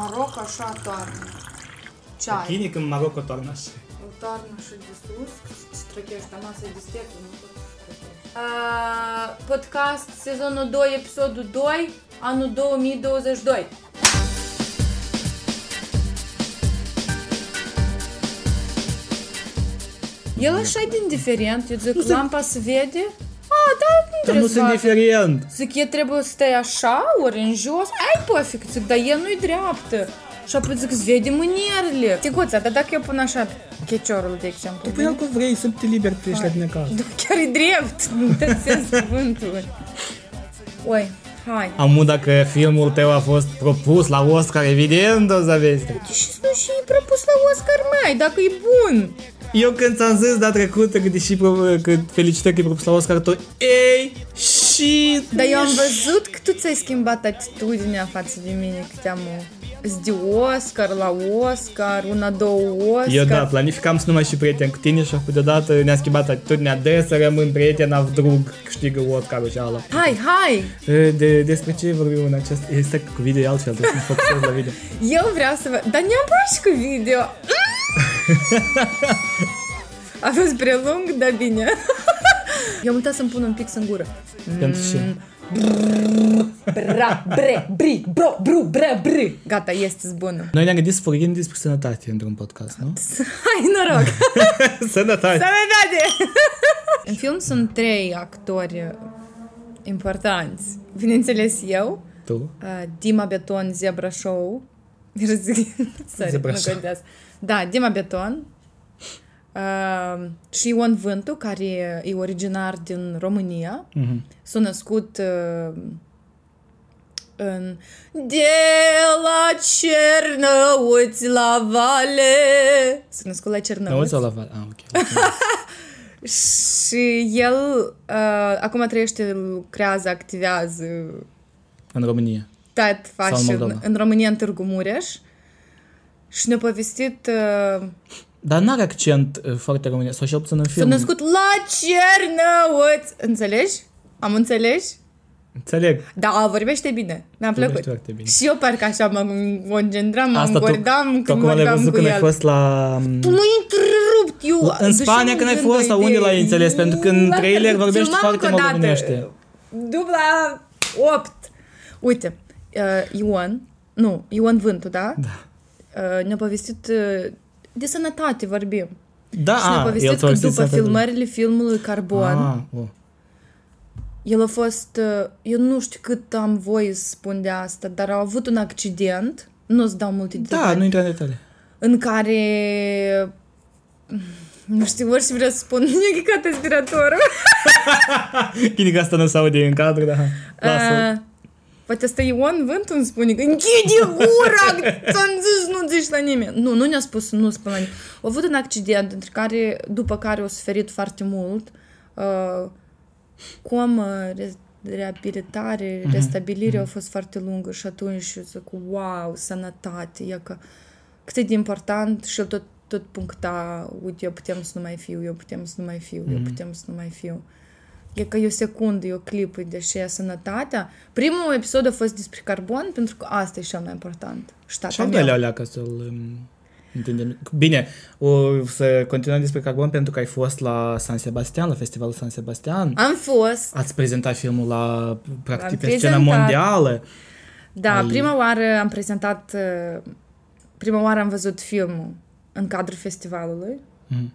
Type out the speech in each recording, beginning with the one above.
Maroc așa toarnă. Ceai. Chine când Maroco toarnă așa. O toarnă și de sus, străchește masă de stepă, nu pot să străchești. Uh, podcast sezonul 2, episodul 2, anul 2022. El așa de indiferent, eu zic, lampa se vede? A, da, nu Dar trebuie nu să sunt facă. diferent. Zic, e trebuie să stai așa, ori în jos, ai pofic, zic, dar el nu-i dreaptă. Și apoi zic, îți vede mânerele. Ticuța, dar dacă eu pun așa checiorul, de exemplu, Tu pui el cu vrei, să te liber, tu ești la tine acasă. da, chiar e drept, nu dă sens cuvântul. Oi, hai. Amu, dacă filmul tău a fost propus la Oscar, evident o să vezi. Și nu și propus la Oscar mai, dacă e bun. Eu când ți-am zis data trecută că deși pro- că felicitări că e propus la Oscar, tu ei și... Dar eu am văzut că tu ți-ai schimbat atitudinea față de mine, că te-am Îți de Oscar la Oscar, una, două Oscar. Eu da, planificam să nu mai și prieten cu tine și apoi deodată ne-a schimbat atitudinea de să rămân prieten, a drug câștigă Oscarul și ala. Hai, hai! De, despre ce vorbim în acest... Este cu video e altfel, trebuie să mă focusez la video. Eu vreau să vă... Dar ne-am pus și cu video. A fost prea lung, dar bine. Eu am uitat să-mi pun un pix în gură. Pentru ce? Bra, bre, bri, bro, bru, bre, bri. Gata, este bună. Noi ne-am gândit să vorbim despre sănătate într-un podcast, nu? Hai, noroc! sănătate! Sănătate! în film sunt trei actori importanți. Bineînțeles eu, Tu? uh, Dima Beton, Zebra Show. Sorry, Zebra nu Show. contează. Da, Dima Beton. Uh, și Ion Vântu, care e originar din România. Mhm. S-a născut uh, în De la Cernăuți la Vale. S-a născut la Nu Cernăuți. sau la val? Ah, ok. Și el uh, acum trăiește, lucrează, activează, în România. tot Sau în face în, Moldova. în România, în Târgu Mureș. Și ne-a povestit uh, Dar n-are accent uh, foarte românesc, sau cel puțin în S-a film. născut la Cernăuți. Înțelegi? Am înțeles? Înțeleg. Da, vorbește bine. Mi-a Vorbește plăcut. foarte bine. Și eu parcă așa mă concentram, mă Asta tu, îngordam tu când acum l-ai vorbeam văzut cu când ai el. fost la... Tu m-ai întrerupt, eu... În deși Spania nu când ai gândul fost, sau de- unde l-ai înțeles? Pentru că în La trailer care vorbești filmam foarte încă o dată. moldovenește. Dubla 8. Uite, uh, Ion, nu, Ion Vântu, da? Da. Uh, ne-a povestit uh, de sănătate vorbim. Da, și ne-a a, povestit el că ți-a povestit după să te- filmările filmului Carbon, Ah, oh. el a fost, uh, eu nu știu cât am voie să spun de asta, dar a avut un accident, nu-ți dau multe Da, detalii, nu intra în detalii. în care nu știu, ori și vreau să spun, mi-a chicat aspiratorul. Bine că asta nu se aude în cadru, dar lasă Uh, Poate asta Ion Vântu îmi spune că închide gura, ți-am zis, nu zici la nimeni. Nu, nu ne-a spus să nu spun la nimeni. A avut un accident, între care, după care a suferit foarte mult. Uh, comă, re- reabilitare, restabilire a fost foarte lungă și atunci eu zic, wow, sănătate, e că cât de important și el tot, tot puncta, uite, eu putem să nu mai fiu, eu putem să nu mai fiu, eu putem să nu mai fiu. E că e o secundă, e o clipă, deși e sănătatea. Primul episod a fost despre carbon, pentru că asta e cel mai important. Și ștata Și al meu. doilea alea ca să-l um, întindem. Bine, o să continuăm despre carbon pentru că ai fost la San Sebastian, la festivalul San Sebastian. Am fost. Ați prezentat filmul la, practic, Am pe scena prezentat. mondială. Da, Ai- prima oară am prezentat, uh, prima oară am văzut filmul în cadrul festivalului. Mhm.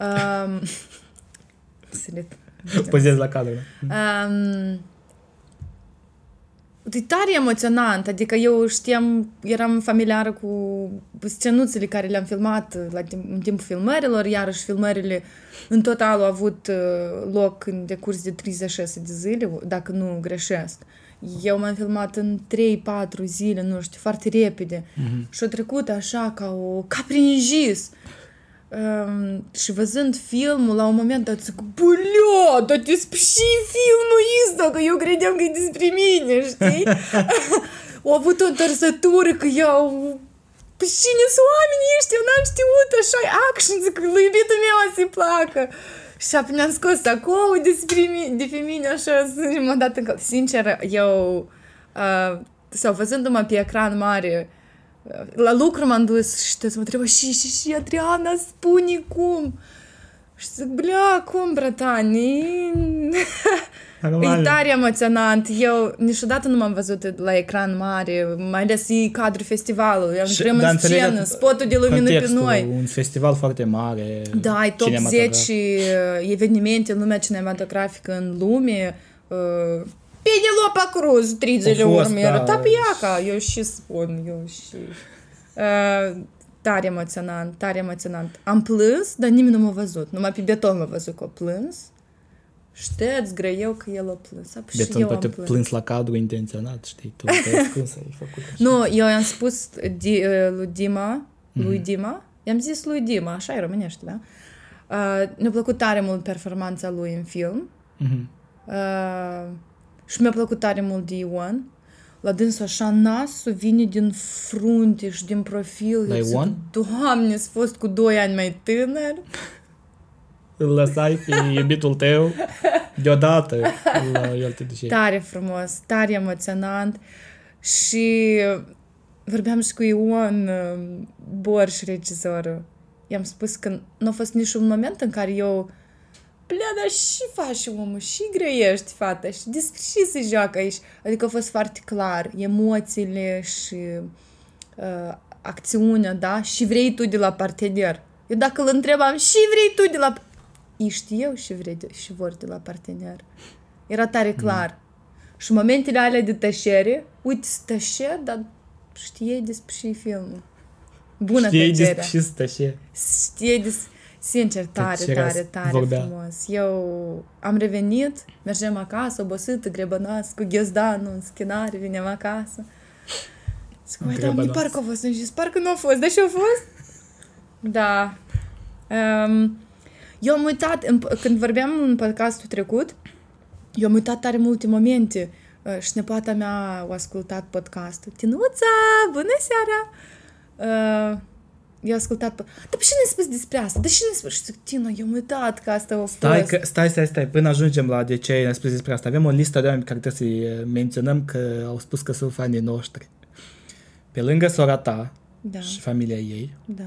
Um, Silit. Pozezi la cadru. da? Um, e tare emoționant, adică eu știam, eram familiară cu scenuțele care le-am filmat la timp, în timpul filmărilor, iarăși filmările în total au avut uh, loc în decurs de 36 de zile, dacă nu greșesc. Eu m-am filmat în 3-4 zile, nu știu, foarte repede. Mhm. Și a trecut așa ca o... ca prin jis. Um, și văzând filmul, la un moment dat zic, Bălea, dar despre ce filmul ăsta? Că eu credeam că e despre mine, știi? Au avut o întorsătură că eu... Păi cine sunt oamenii ăștia? Eu n-am știut așa action, zic, lui iubitul meu să-i placă. Și apoi ne-am scos acolo despre mine, de pe mine, așa, și m-am dat în cal- Sincer, eu, uh, sau văzându-mă pe ecran mare, La lucru m-am dus și te mă întrebă și, și, și Adriana, spune cum. Și zic, blea, cum, bratani? Normal. E tare emoționant. Eu niciodată nu m-am văzut la ecran mare, mai ales e cadrul festivalului. Am Și- intrăm dar în înțeleg scenă, că spotul de lumină pe contextul, noi. Un festival foarte mare. Da, e top cinematograf. 10 uh, evenimente în lumea cinematografică în lume. Uh, Penelope Cruz, 30 de A fost, urmă, da. era Tapiaca, eu și spun, eu și... Uh, tare emoționant, tare emoționant. Am plâns, dar nimeni nu m-a văzut. Numai pe Beton m-a văzut că a plâns. Știți, greu că el a plâns. Apoi și Beton eu poate am plâns. plâns la cadru intenționat, știi, tu te-ai ascuns, ai făcut așa. Nu, eu i-am spus di, uh, lui Dima, lui Mhm. Dima, i-am zis lui Dima, așa e românește, da? Uh, ne-a plăcut tare mult performanța lui în film Mhm. uh, și mi-a plăcut tare mult de Ion. La dânsul așa nasul vine din frunte și din profil. La Eu zic, Ion? Doamne, s fost cu 2 ani mai tânăr. Îl lăsai pe iubitul tău deodată, la el te duceai. Tare frumos, tare emoționant și vorbeam și cu Ion uh, Borș, regizorul. I-am spus că nu a fost niciun moment în care eu Plea, dar și faci omul, și grăiești fata, și despre ce se joacă aici. Adică a fost foarte clar, emoțiile și uh, acțiunea, da? Și vrei tu de la partener. Eu dacă îl întrebam, și vrei tu de la... Ei știau și vrei de, și vor de la partener. Era tare clar. Și momentele alea de tăcere, uite, tășe, dar știai despre ce e filmul. Bună Știai tăcerea. despre ce stă și... Știai des... Sincer, tare, Tăcerea tare, tare vorbea. frumos. Eu am revenit, mergem acasă, obosită, grebănoasă, cu ghiozdanul în schinare, vinem acasă. Zic, mai doamne, Grebănoasă. parcă a fost. Și zis, parcă nu a fost, dar și a fost. Da. Um, eu am uitat, în, când vorbeam în podcastul trecut, eu am uitat tare multe momente. Uh, Și nepoata mea a ascultat podcastul. Tinuța, bună seara! Uh, eu ascultat... pe- Dar pe ce ne-ai spus despre asta? De ce ne-ai spus? Și zic, Tino, eu am uitat că asta a fost. Stai, că, stai, stai, stai, până ajungem la de ce ne-a spus despre asta. Avem o listă de oameni pe care trebuie să-i eh, menționăm că au spus că sunt fanii noștri. Pe lângă sora ta Da, și familia ei, da.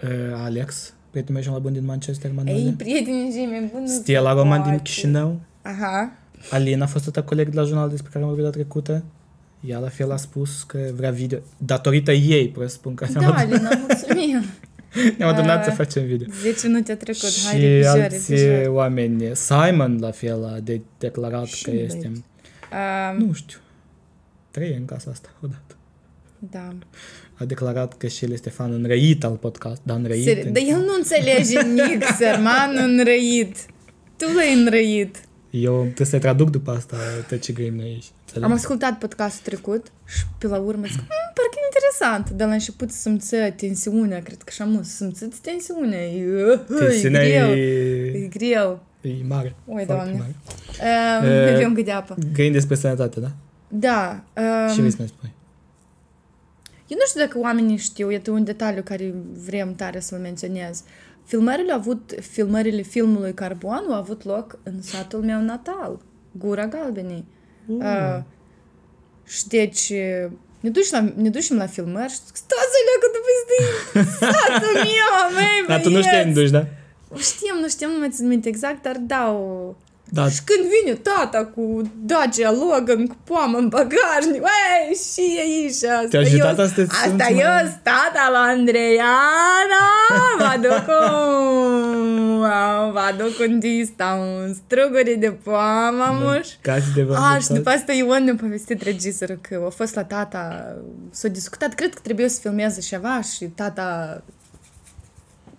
eh, Alex, prietenul meu cel mai bun din Manchester, Ei, Manuel. prietenii cei mai buni. Stella Roman din poate. Chișinău. Aha. Alina a fost atât coleg de la jurnal despre care am vorbit data trecută. Ea la fel a spus că vrea video. Datorită ei, presupun că ne-am Da, adunat, Alina, mulțumim. ne-am adunat să Ah. facem video. 10 minute a trecut. Hai, și repijor, alți repijor. oameni. Simon la fel a de- declarat Și că băieți. este... Um, Nu știu. Trei în casa asta odată. da. A declarat că și el este fan înrăit al podcast, dar înrăit. Seri- Dar el nu înțelege nimic, sărman înrăit. Tu l-ai înrăit. Eu trebuie să traduc după asta tot ce grăim noi aici. Înțelegi? Am ascultat podcastul trecut și pe la urmă zic, "Mm, parcă e interesant. De la început simțea tensiunea, cred că așa mult, simțiți tensiunea. E, e Tensiunea greu. e, E greu. e mare. Oi, foarte Doamne. mare. Um, Eh, Bevem cât de apă. Grăim despre sănătate, da? Da. Ce Um, vrei să ne spui? eu nu știu dacă oamenii știu, e un detaliu care vrem tare să-l menționez. Filmările au avut, filmările filmului Carbon au avut loc în satul meu natal, Gura Galbenii. Uh. Uh, și deci ne, duci la, ne ducem la filmări și zic, stai să leagă după este satul meu, măi, Dar tu nu știi unde duci, da? Știam, nu știam, nu mai țin minte exact, dar da, o... Da, Și când vine tata cu Dacia Logan, cu poamă în bagajnic, ei, și aici, asta Te-a ajutat eu, asta să te asta simți eu, mai- tata la Andreiana, mă aduc un, vă aduc un dista, un struguri de poamă, muș. Casi de A, și după asta Ion ne-a povestit regizorul că a fost la tata, s-a discutat, cred că trebuie să filmeze ceva și tata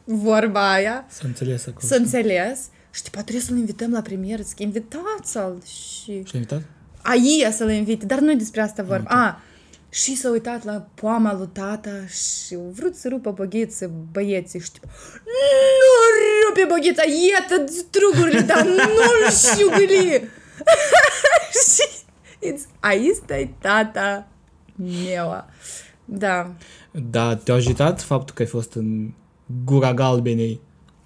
vorba aia, Să înțeles acolo. să înțeles. Și după trebuie să-l invităm la premieră, zic, invitați-l și... Și ai invitat? Aia să-l invite, dar nu despre asta vorba. A, și s-a uitat la poama lui tata și au vrut să rupă băgheță băieții și tipo, nu rupe băgheța, iată strugurile, dar nu-l șiugli. și it's, aici stai tata meu. Da. Da, te-a ajutat faptul că ai fost în gura galbenei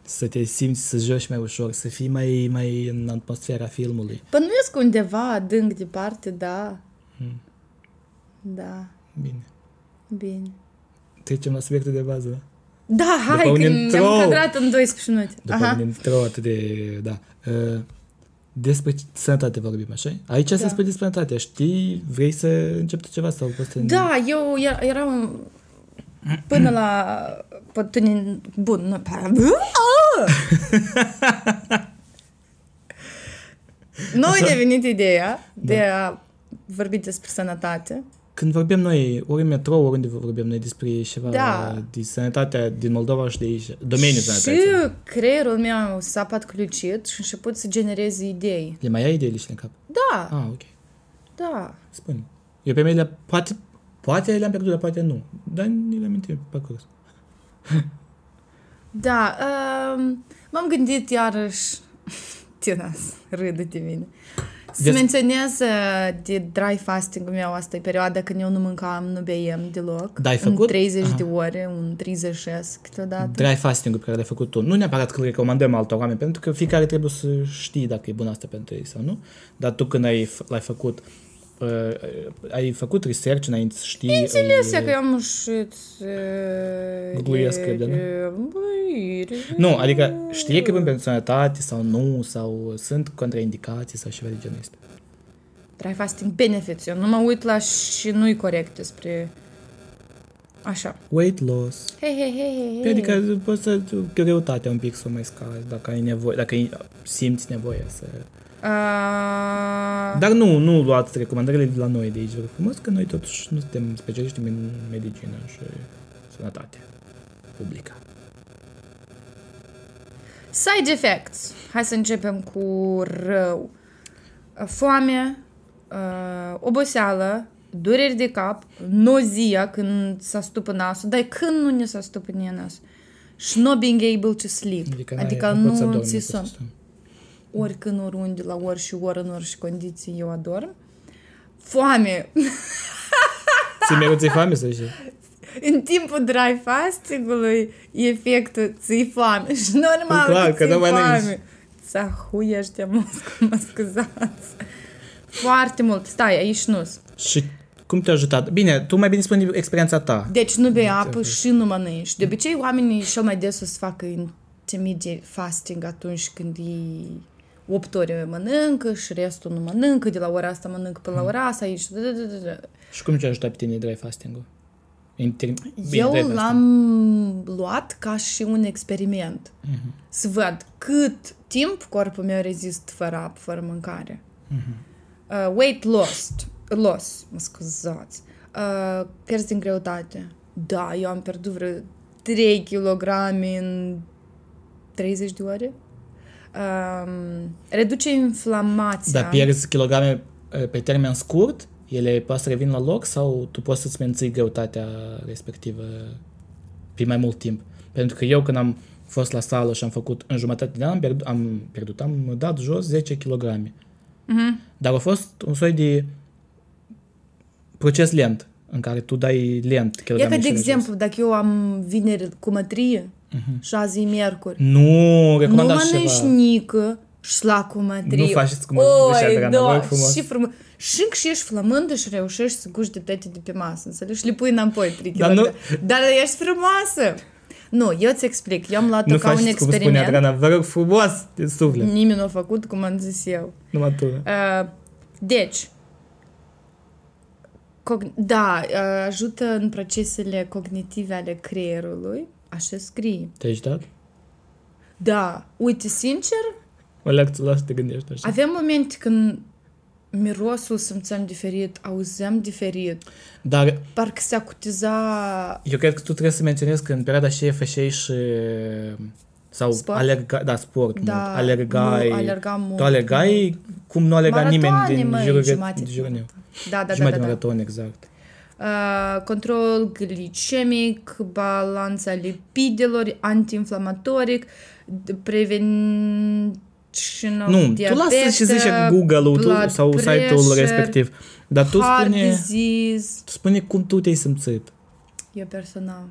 să te simți, să joci mai ușor, să fii mai, mai în atmosfera filmului. Bănuiesc undeva adânc departe, da. Da. Bine. Bine. Trecem la subiectul de bază. Da, hai, După un că intro. ne-am cadrat în 12 minute. După Aha. un intro atât de... Da. Uh, despre sănătate vorbim, așa? Aici Da. se spune despre sănătate. Știi, vrei să începi tu ceva sau poți să... Da, eu era- eram până la... Până, bun, nu... Nu mi-a venit ideea de a vorbi despre sănătate. Când vorbim noi, ori în metrou, oriunde vorbim noi despre ceva Da. de sănătatea din Moldova și de aici, domeniul Și sănătății. creierul meu s-a patclucit și a început să genereze idei. Le mai ai ideile și în cap? Da, Ah, ok. da. Spune. Eu pe mine le poate, poate le-am pierdut, dar poate nu. Dar ni le amintim pe parcurs. Da, um, m-am gândit iarăși, Tina, râde de mine, să Des- menționez uh, de dry fasting-ul meu, asta e perioada când eu nu mâncam, nu beiem deloc. Da, ai În făcut? 30 Aha. de ore, un 30 câteodată. Dry fasting-ul pe care l-ai făcut tu. Nu neapărat că îl recomandăm altor oameni, pentru că fiecare trebuie să știi dacă e bun asta pentru ei sau nu. Dar tu când ai, f- l-ai făcut, uh, ai făcut research înainte să știi... Înțeles ai- că eu am șit... Gluiesc, cred, da, nu? Băi, Nu, adică știi că e bun pentru sănătate sau nu, sau sunt contraindicații sau ceva de genul ăsta. Dry fasting benefits. Eu nu mă uit la și nu-i corect despre... Așa. Weight loss. Hei, hei, hei, hei. Adică poți să greutatea un pic să o mai scazi dacă ai nevoie, dacă ai- simți nevoie să... Uh, Dar nu, nu luați recomandările de la noi de aici, vă rog frumos, că noi totuși nu suntem specialiști în medicină și sănătate publică. Side effects. Hai să începem cu rău. Uh, Foame, uh, oboseală, dureri de cap, nozia când s-a stupă nasul, dar când nu ne s-a stupă nie nasul. Și not being able to sleep. Adică, Adică, n-ai- poți să nu dormi, ți nu poți somn. Să stăm. Oricând, oriunde, la ori și oră, în orice condiții eu adorm. Foame. Ți mereu ți foame să știi? În timpul dry fasting-ului, efectul ți foame. Și normal Păi clar, că că ți nu mănânci. foame. Să huiește muscul, mă scuzați. Foarte mult. Stai, aici nu Și cum te-a ajutat? Bine, tu mai bine spune experiența ta. Deci nu bei apă și nu mănânci. De obicei, oamenii cel mai des o să facă intermediate fasting atunci când ei 8 ore mănâncă și restul nu mănâncă, de la ora asta mănâncă până la ora asta, aici. da, da, da, da, da. Și cum te-a ajutat pe tine dry fasting-ul? Inter... Bine, Eu dry fasting. l-am luat ca și un experiment. Să văd cât timp corpul meu rezist fără apă, fără mâncare. Uh, weight loss, loss, mă scuzați. Uh, pierzi din greutate. Da, eu am pierdut vreo 3 kg în 30 de ore. Um, reduce inflamația. Dar pierzi kilograme uh, pe termen scurt, ele poate să revin la loc sau tu poți să-ți menții greutatea respectivă pe mai mult timp? Pentru că eu când am fost la sală și am făcut în jumătate de an, am pierdut, am, pierdut, am dat jos 10 kg. Mhm. Dar a fost un soi de proces lent, în care tu dai lent E kilograme ca de și jos. exemplu, dacă eu am vineri cu mătrie și azi e miercuri, Nu, nu recomandați mănânci ceva. nică și la cu mătrie. Nu faceți cum zice Adriana, vă rog frumos. și frumos. Și și ești flămândă și reușești să guși de toate de pe masă, înțelegi? Și le pui înapoi 3 Dar kg. nu- Dar ești frumoasă! Nu, eu ți explic. Eu am luat-o Nu ca un faceți cum spune experiment. Adriana, vă rog frumos, din suflet. Nimeni nu a făcut cum am zis eu. Numai tu. Uh, deci, cog- da, uh, ajută în procesele cognitive ale creierului, așa scrie. Te-ai ajutat? Da, uite, sincer, O lecție la să te gândești așa. avem momente când mirosul simțăm diferit, auzăm diferit, Dar parcă se acutiza... eu cred că tu trebuie să menționezi că în perioada aceea făceai și sau Sport? alerga, da, sport Da, mult, alergai, nu, alergam mult. tu alergai cum nu alerga nimeni Maratoane, din măi, jurul, jumate din de jurul meu. Da, da, da, Jumătate da, de da. maraton, exact. Uh, control glicemic, balanța lipidelor, antiinflamatoric, d- prevention Nu, tu lasă și zice Google-ul tu, blood sau site-ul pressure, respectiv. Dar tu heart spune, disease. tu spune cum tu te-ai simțit. Eu personal.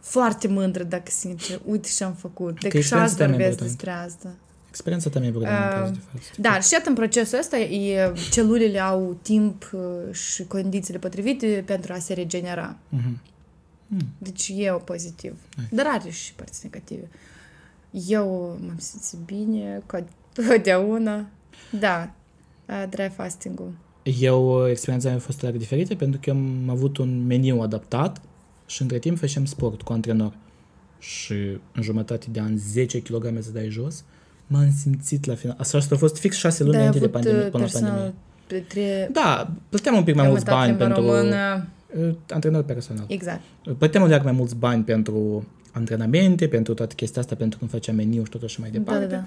Foarte mândră, dacă sincer. Uite ce am făcut. De Că că și experiența azi ta e mai vorbesc importantă. despre asta. Experiența ta mi-e vorba Uh, în cazul de față. Dar și iată, în procesul ăsta, e, celulele au timp uh, și condițiile potrivite pentru a se regenera. Mhm. Deci e o pozitiv. Dar are și părți negative. Eu m-am simțit bine, ca totdeauna. Da, uh, dry fasting-ul. Eu, experiența mea a fost tare diferită pentru că am avut un meniu adaptat și între timp făceam sport cu antrenor. Și în jumătate de an 10 kg să dai jos, m-am simțit la final. Asta a fost fix 6 luni Dar ai înainte de avut pandemie, uh, până la pandemie. personal pe tre... Da, plăteam un pic mai mulți Am uitat bani limba pentru română. uh, antrenor personal. Exact. Plăteam un leac mai mulți bani pentru antrenamente, pentru toată chestia asta, pentru când făceam meniu și tot așa mai Da, departe. da, da.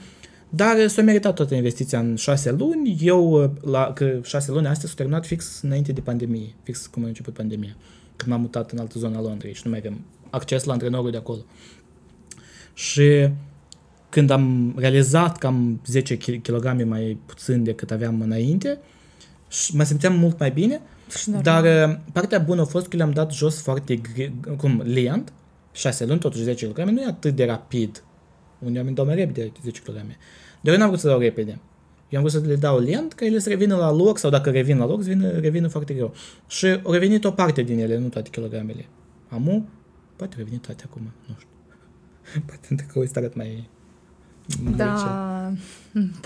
Dar s-a meritat toată investiția în șase luni. Eu, la, că șase luni astea s-au terminat fix înainte de pandemie, fix cum a început pandemia, când m-am mutat în altă zonă a Londrei și nu mai avem acces la antrenorul de acolo. Și când am realizat că am 10 kg mai puțin decât aveam înainte, și mă simțeam mult mai bine, Și normal. dar uh, partea bună a fost că le-am dat jos foarte gre- cum, lent, 6 luni, totuși 10 kg, nu e atât de rapid. Unii oameni dau mai repede 10 kg. Dar eu n-am vrut să dau repede. Eu am vrut să le dau lent, ca ele să revină la loc, sau dacă revin la loc, să revină, revină foarte greu. Și au revenit o parte din ele, nu toate kilogramele. Amu, poate au revenit toate acum, nu știu. Poate între că o să arăt mai... Da.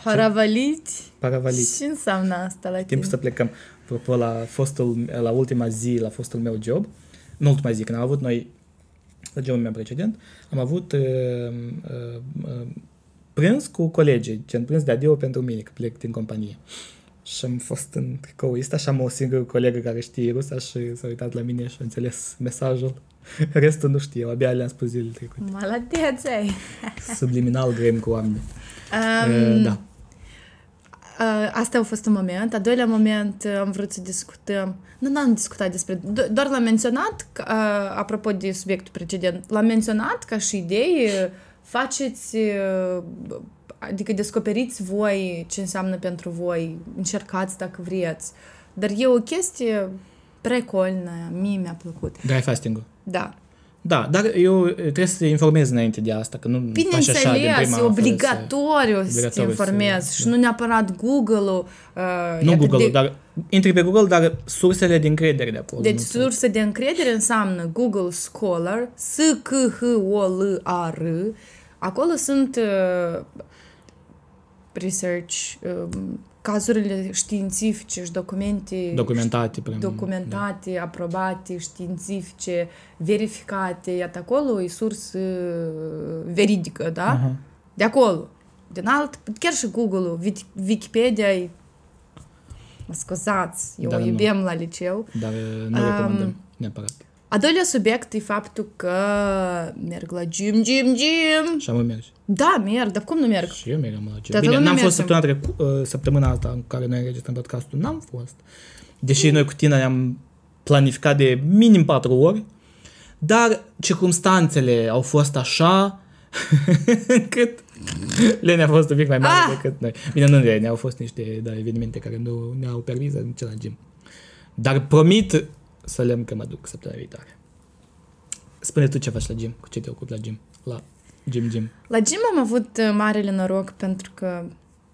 Paravaliți? Paravaliți. Ce înseamnă asta la tine? Timpul să plecăm. Apropo, la, fostul, la ultima zi, la fostul meu job, nu ultima zi, când am avut noi, la jobul meu precedent, am avut uh, uh, uh, prânz cu colegii, gen prânz de adio pentru mine, că plec din companie. Și am fost în tricoul ăsta și am o singură colegă care știe rusa și s-a uitat la mine și a înțeles mesajul. Restul nu știu, abia le-am spus zilele trecute. Maladeț ai. Subliminal grem cu oameni. Um, Uh, da. Uh, asta a fost un moment. A doilea moment uh, am vrut să discutăm. Nu, n-am discutat despre. do- Doar l-am menționat, că, uh, apropo de subiectul precedent, l-am menționat ca și idei. uh, Faceți, uh, adică descoperiți voi ce înseamnă pentru voi, încercați dacă vreți. Dar e o chestie precolnă, mie mi-a plăcut. Dry fasting-ul. Da. Da, dar eu eh, trebuie să te informez înainte de asta, că nu faci așa din Bineînțeles, prima e fără obligatoriu să, să te obligatoriu să- informezi și da. nu neapărat Google-ul. Uh, Nu iată, Google, de- dar intri pe Google, dar sursele de încredere de acolo. Deci nu sunt. surse de încredere înseamnă Google Scholar, s c h o l a r Acolo sunt uh, research, um, cazurile științifice și documente documentate. Prin, documentate, aprobate, științifice, verificate. Iată, acolo e sursă veridică, da? Aha. De acolo. Din alt, chiar și Google-ul, Wik- Wikipedia e Mă scuzați, eu Dar o nu. iubeam la liceu. Dar eh, nu Um, recomandăm neapărat. A doilea subiect e faptul că merg la gym, gym, gym. Și am mergi. Da, merg, dar cum nu merg? Și eu merg la gym. Toată Bine, lumea n-am fost merge. săptămâna, trecu- eh, săptămâna asta în care noi înregistrăm podcastul, n-am fost. Deși noi cu tine am planificat de minim patru ori, dar circumstanțele au fost așa încât Lene a fost un pic mai mare Ah! decât noi. Bine, nu Lene, au fost niște da, evenimente care nu ne-au permis să mergem la gym. Dar promit să le că mă duc săptămâna viitoare. Spune tu ce faci la gym, cu ce te ocupi la gym. La gym, gym. La gym am avut uh, marele noroc pentru că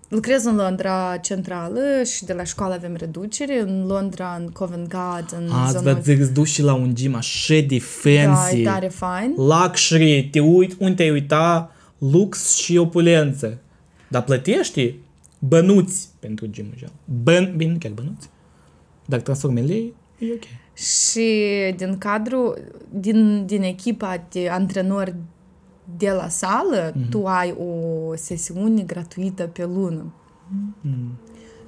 lucrez în Londra centrală și de la școală avem reducere. În Londra, în Covent Garden, Azi zona... vă zic, duci și la un gym așa de Da, fancy. e tare fain. luxury, te uit, unde te uita, lux și opulență. Dar plătești bănuți pentru gym deja. Băn, bine, nu chiar bănuți. Dar transformi în lei, e ok. Și din cadrul, din, din echipa de antrenori de la sală, Mhm. mm-hmm. tu ai o sesiune gratuită pe lună. Mm.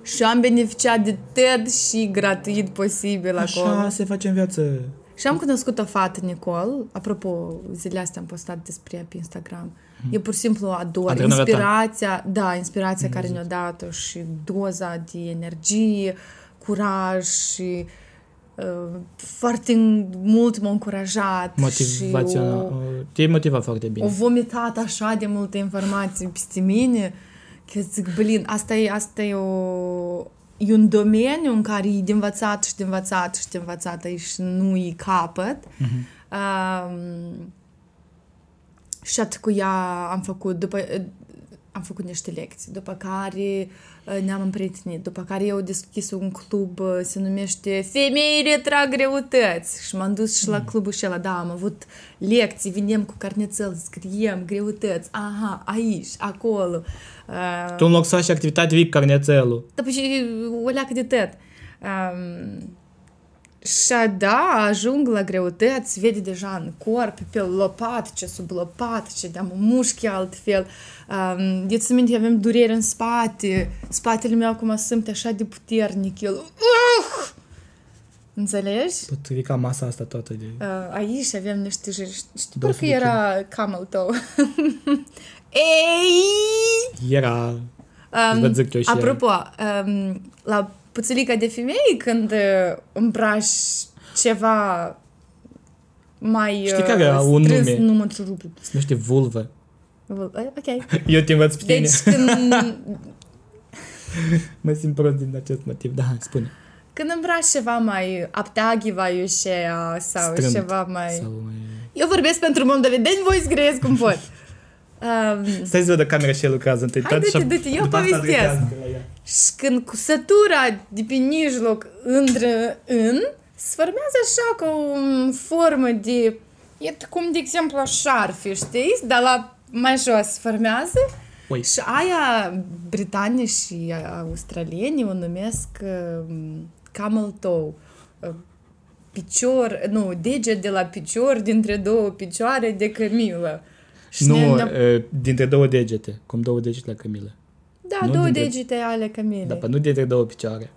Și am beneficiat de tot și gratuit posibil Așa acolo. se face în viață. Și am cunoscut o fată, Nicol, apropo, zilele astea am postat despre ea pe Instagram. E pur și simplu ador. Antrenora ta. Inspirația, da, inspirația care ne-a dat-o și doza de energie, curaj și uh, foarte mult m-a încurajat Motivațional. și o, Te-ai motivat foarte bine. o vomitat așa de multe informații peste mine că zic, blin, asta e, asta e o e un domeniu în care e de învățat și de învățat și de învățat aici nu e capăt. Mhm. Um, și atât cu ea am făcut după am făcut niște lecții, după care uh, ne-am împrietenit, după care eu deschis un club, uh, se numește Femeile trag greutăți și m-am dus și la clubul și ăla, da, am avut lecții, vinem cu carnețel, scriem greutăți, aha, aici, acolo. Uh, Tu în loc să faci activitate vii cu carnețelul. da, păi și o leacă de tot. Um, și da, ajung la greutăți, vede deja în corp, pe lopat, ce sub lopat, ce de-am mușchi altfel. Um, eu țin minte, avem dureri în spate, spatele meu acum simte așa de puternic, el... Uh! Înțelegi? Pot ridica masa asta toată de... Uh, aici avem niște jiri. Știi, 200 parcă de era camel tău. Ei! Era... Vă zic eu și apropo, um, la puțulica de femei, când uh, îmbraci ceva mai Știi care are uh, un strâns, nume? nu mă întrerup. Se numește vulvă. Ok. Eu te învăț pe tine. Deci când, Mă simt prost din acest motiv. Da, spune. când îmbraci ceva mai apteaghivajușea sau Strânt. ceva mai... Sau mai... Eu vorbesc pentru moldovedeni, voi scrieți cum pot. Um, Stai să vadă camera și el lucrează întâi. Hai, tot și du-te, du-te, eu după asta povestesc. adresează la ea. Și când cusătura de pe mijloc intră în, se formează așa ca o formă de... E cum, de exemplu, șarfe, știi? Dar la mai jos se formează Ui. și aia britanii și australienii o numesc uh, camel toe. Uh, Picior, nu, deget de la picior dintre două picioare de cămilă. Și ne- Nu, ne- e, dintre două degete. Cum două degete la Camila. da, nu două dintre- degete ale cămilei. Da, pe nu dintre două picioare.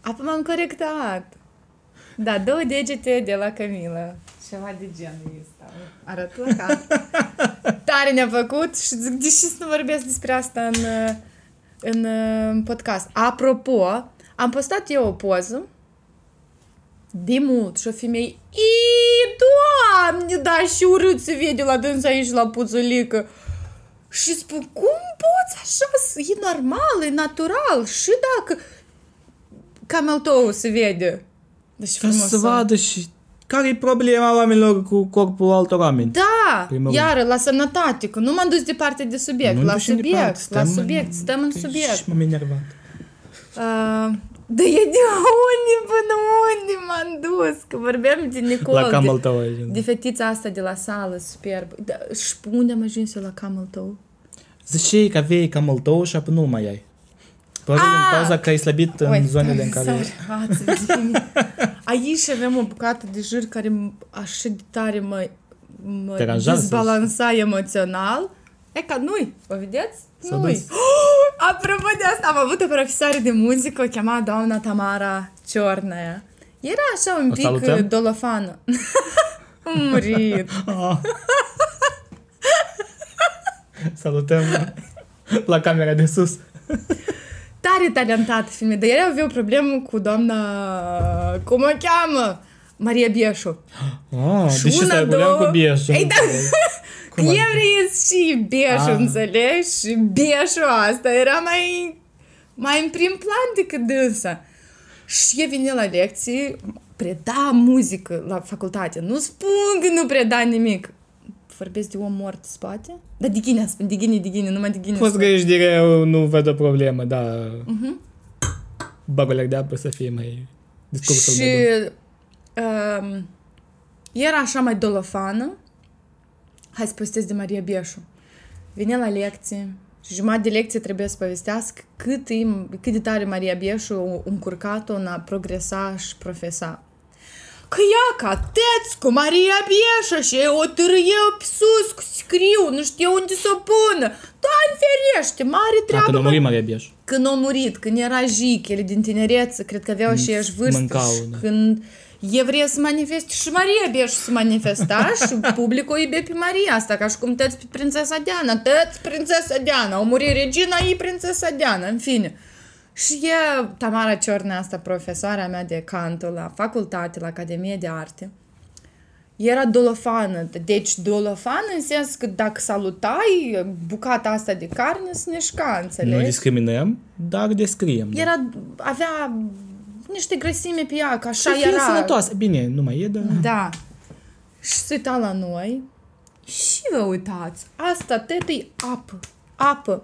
Apoi m-am corectat. Da, două degete de la Camila. Ceva de genul ăsta. Arăt la cap. Tare ne-a făcut și zic, de ce să nu vorbesc despre asta în, în, în podcast. Apropo, am postat eu o poză de mult și o femeie Ii, doamne, da, și urât se vede la dâns aici la puțulică. Și spun, cum poți așa? să- E normal, e natural. Și dacă camel toe se vede. Deci Ca frumos. să vadă și care e problema oamenilor cu corpul altor oameni. Da, Primul rând. iară, la sănătate, că nu m-am dus departe de subiect. Nu la ducem subiect, departe, la stăm subiect, în- stăm în Păi, subiect. Și m-am enervat. Uh, da e de unde până unde m-am dus? Că vorbeam de Nicole, La camel de, tău aici. de fetița asta de la sală, superb. Da, și unde am ajuns eu la camel tău? Ziceai că aveai camel tău și apoi nu mai ai. Probabil din Ah! cauza că ai slăbit în zonele în care... Sorry, ați zis. Aici avem o bucată de jur care m- așa de tare mă, mă Deranjează? dezbalansa emoțional. E ca nu-i, o vedeți? S-a Nu-i. dus. Apropo de asta, am avut o profesoară de muzică, o chema doamna Tamara Ciornea. Era așa un O pic salutăm? uh, dolofană. A murit. Ah. Salutăm la camera de sus. Tare talentat filme, dar el avea o problemă cu doamna... Cum o cheamă? Maria Bieșu. Ah, Și de ce una, stai două- cu bieșul? Ei, da. Cum eu adică? vrei și Bieșu, Ah. înțelegi? Și Bieșu asta era mai, mai în prim plan decât dânsa. Și el vine la lecții, preda muzică la facultate. Nu spun că nu preda nimic. Vorbesc de om mort în spate? Da, de ghine, spun, de ghine, de ghine, numai de ghine. Poți spun. că ești direct, eu nu văd o problemă, da. Mhm. Bag o leg de apă să fie mai discursul Și meu. um, era așa mai dolofană. Hai să povestesc de Maria Bieșu. Vine la lecție și jumătate de lecție trebuie să povestească cât, e, cât de tare Maria Bieșu încurcat-o în a progresa și profesa. Că ea ca teț cu Maria Bieșă și o târâie pe sus cu scriu, nu știu unde să o pună. Doamne ferește, mare treabă. Dacă nu mă- muri Maria Bieș. când a murit, când era jic, ele din tinerețe, cred că aveau și ești vârstă. mâncau, și da. Când e vrea să manifeste și Maria Bieș să manifesta și publicul o iube pe Maria asta, ca și cum tăți pe prințesa Diana, tăți prințesa Diana, a murit regina, e prințesa Diana, în fine. Și e Tamara Ciornea asta, profesoara mea de canto la facultate, la Academie de Arte. Era dolofană, deci dolofană în sens că dacă salutai bucata asta de carne, se neșca, înțelegi? Nu discriminăm, dar descriem. da. Era, avea niște grăsime pe ea, că așa Să fie era. sănătoasă. Bine, nu mai e, dar... Da. Și se uita la noi și vă uitați, asta tătă apă. apă.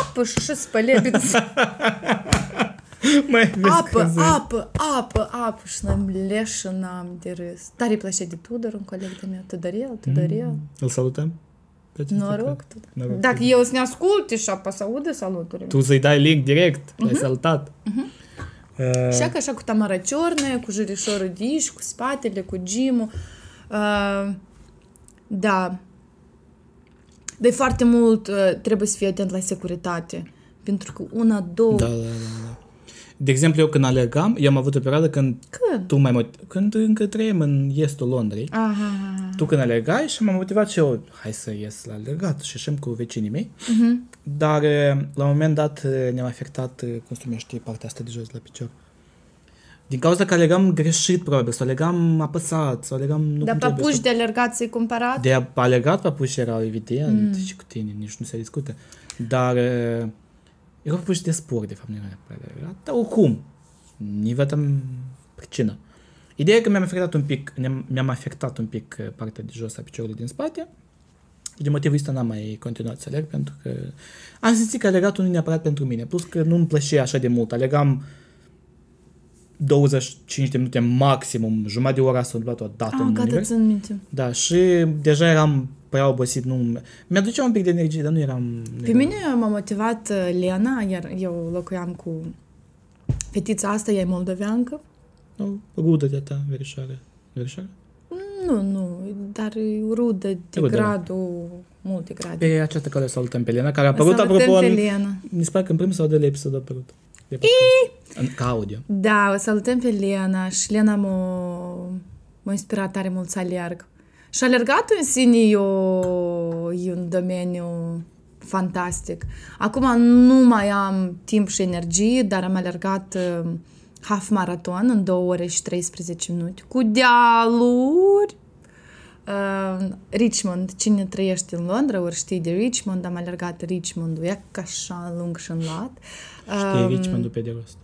Apă și așa spălebiți. Mai vezi apă, că zici. apă, apă, apă. Și n-am leșinam de râs. Dar îi plăcea de Tudor, un coleg de meu. Tudorel, Tudorel. Îl salutăm? Pe acest Noroc. caz. Tudor. Noroc. Dacă eu să ne asculte și apa să audă saluturile. Tu să-i dai link direct, l-ai salutat. Uh, Și că așa cu tamara ciornă, cu jurișorul diș, cu spatele, cu gimul. Uh, da. De foarte mult uh, trebuie să fii atent la securitate. Pentru că una, două... Da, da, da, da. De exemplu, eu când alergam, eu am avut o perioadă când Când? tu mai mot- când încă trăiem în estul Londrei, Aha, aha. tu când alergai și m-am motivat și eu, hai să ies la alergat și ieșim cu vecinii mei, Mhm. dar eh, la un moment dat eh, ne-a afectat, eh, cum se numește, partea asta de jos la picior. Din cauza că alegam greșit, probabil, sau alegam apăsat, sau alegam... Nu Dar cum trebuie, papuși sau- de alergat să-i cumpărat? De a- alergat papuși erau evident mm. și cu tine, nici nu se discută. Dar uh, erau papuși de sport, de fapt, nu era pe alergat. Dar oricum, nu văd pricina. Ideea e că mi-am afectat un pic, ne-am- mi-am afectat un pic uh, partea de jos a piciorului din spate. De motivul ăsta n-am mai continuat să alerg pentru că am simțit că alergatul nu e neapărat pentru mine. Plus că nu-mi plăcea așa de mult. Alergam 25 de minute maximum, jumătate de oră s-a întâmplat o dată Ah, în gata, univers. țin minte. Da, și deja eram prea obosit, nu... Mi-aducea un pic de energie, dar nu eram... Pe mine m-a motivat uh, Lena, iar eu locuiam cu fetița asta, ea e moldoveancă. Nu, rudă de ta, verișoară. Verișoară? Nu, nu, dar e rudă de Rudă, da. gradul, multe grade. Pe această care o salutăm pe Lena, care a apărut, Salutăm apropo, pe în, Lena. mi se pare că în primul sau de episod a apărut. De podcast. În, ca audio. Da, o salutăm pe Lena și Lena m-a, m-a inspirat tare mult să alerg. Și alergatul în sine e, o, e un domeniu fantastic. Acum nu mai am timp și energie, dar am alergat uh, half maraton în 2 ore și 13 minute cu dealuri. Uh, Richmond, cine trăiește în Londra, ori știi de Richmond, am alergat Richmond, e ca așa lung și înlat. Știi, Um, Richmondul pe de rost.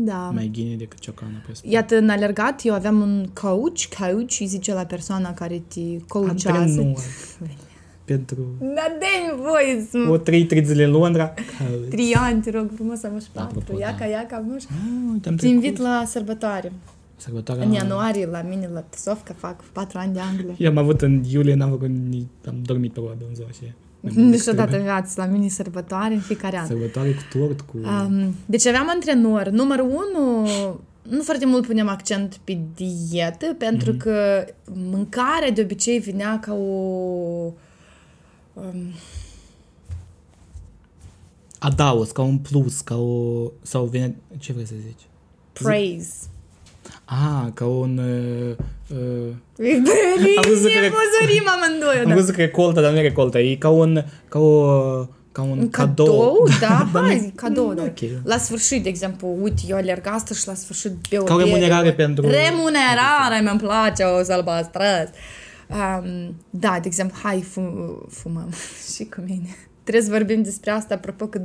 Da. Mai ghine decât ciocana pe spate. Iată, în alergat, eu aveam un coach, coach, îi zice la persoana care te coachează. Antrenor. Pentru Da, dă voie să o trei, trei zile în Londra. Cauți. Trei ani, te rog frumos, am și patru. Apropo, Iaca, da. iaca, nu știu. Ah, te-am Te trecut. invit la sărbătoare. Sărbătoarea... În ianuarie, la mine, la Tesovca, fac patru ani de Anglia. Eu am avut în iulie, n-am făcut nici... Am dormit probabil în ziua și... Niciodată în viață, la mine sărbătoare în fiecare an. Sărbătoare cu tort, cu... Um, deci aveam antrenor. Numărul unu, nu foarte mult punem accent pe dietă, pentru Mhm. că mâncarea de obicei vinea ca o... Um, Adaos, ca un plus, ca o... Sau vine... Ce vrei să zici? praise. Ah, ca un... Uh, uh, Am văzut că- Măzărim amândoi, am da. văzut că recoltă, dar nu e recoltă. E ca un... Ca o... Ca un, Un cadou. cadou, da, Dar hai, nu- zic, cadou, da. ok. La sfârșit, de exemplu, uite, eu alerg asta și la sfârșit beau Ca o bere, remunerare bă. pentru- Remunerare, mi-mi place o să albastră. Um, da, de exemplu, hai, fum, fumăm și cu mine. Trebuie să vorbim despre asta, apropo că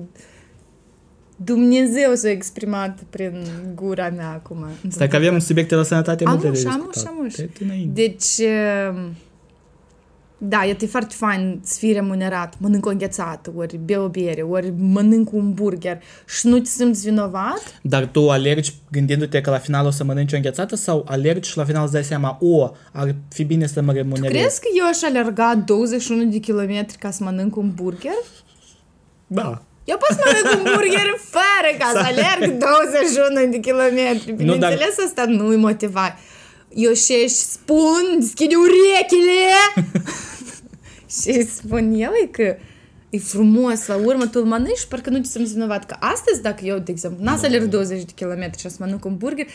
Dumnezeu s-a exprimat prin gura mea acum. Stai că avem subiecte la sănătate multe Amuș, de amuș, discutat. amuș. Te- te înainte. Deci, da, e foarte fain să fii remunerat. Mănânc o înghețată, ori beau o bere, ori mănânc un burger și nu te simți vinovat. Dar tu alergi gândindu-te că la final o să mănânci o înghețată sau alergi și la final îți dai seama, o, ar fi bine să mă remunerez? Crezi că eu aș alerga 21 de kilometri ca să mănânc un burger? Da. Я посмотрю бургер Ферека, Салерк доза на километр. Ну, да. остану и мотива. Jo šeši spun, skideu rechile! și spun el că e frumos, la urmă tu îl mănânci și parcă nu ți simți vinovat. Că astăzi, dacă eu, de exemplu, n-am să alerg 20 de kilometri și să mănânc un burger,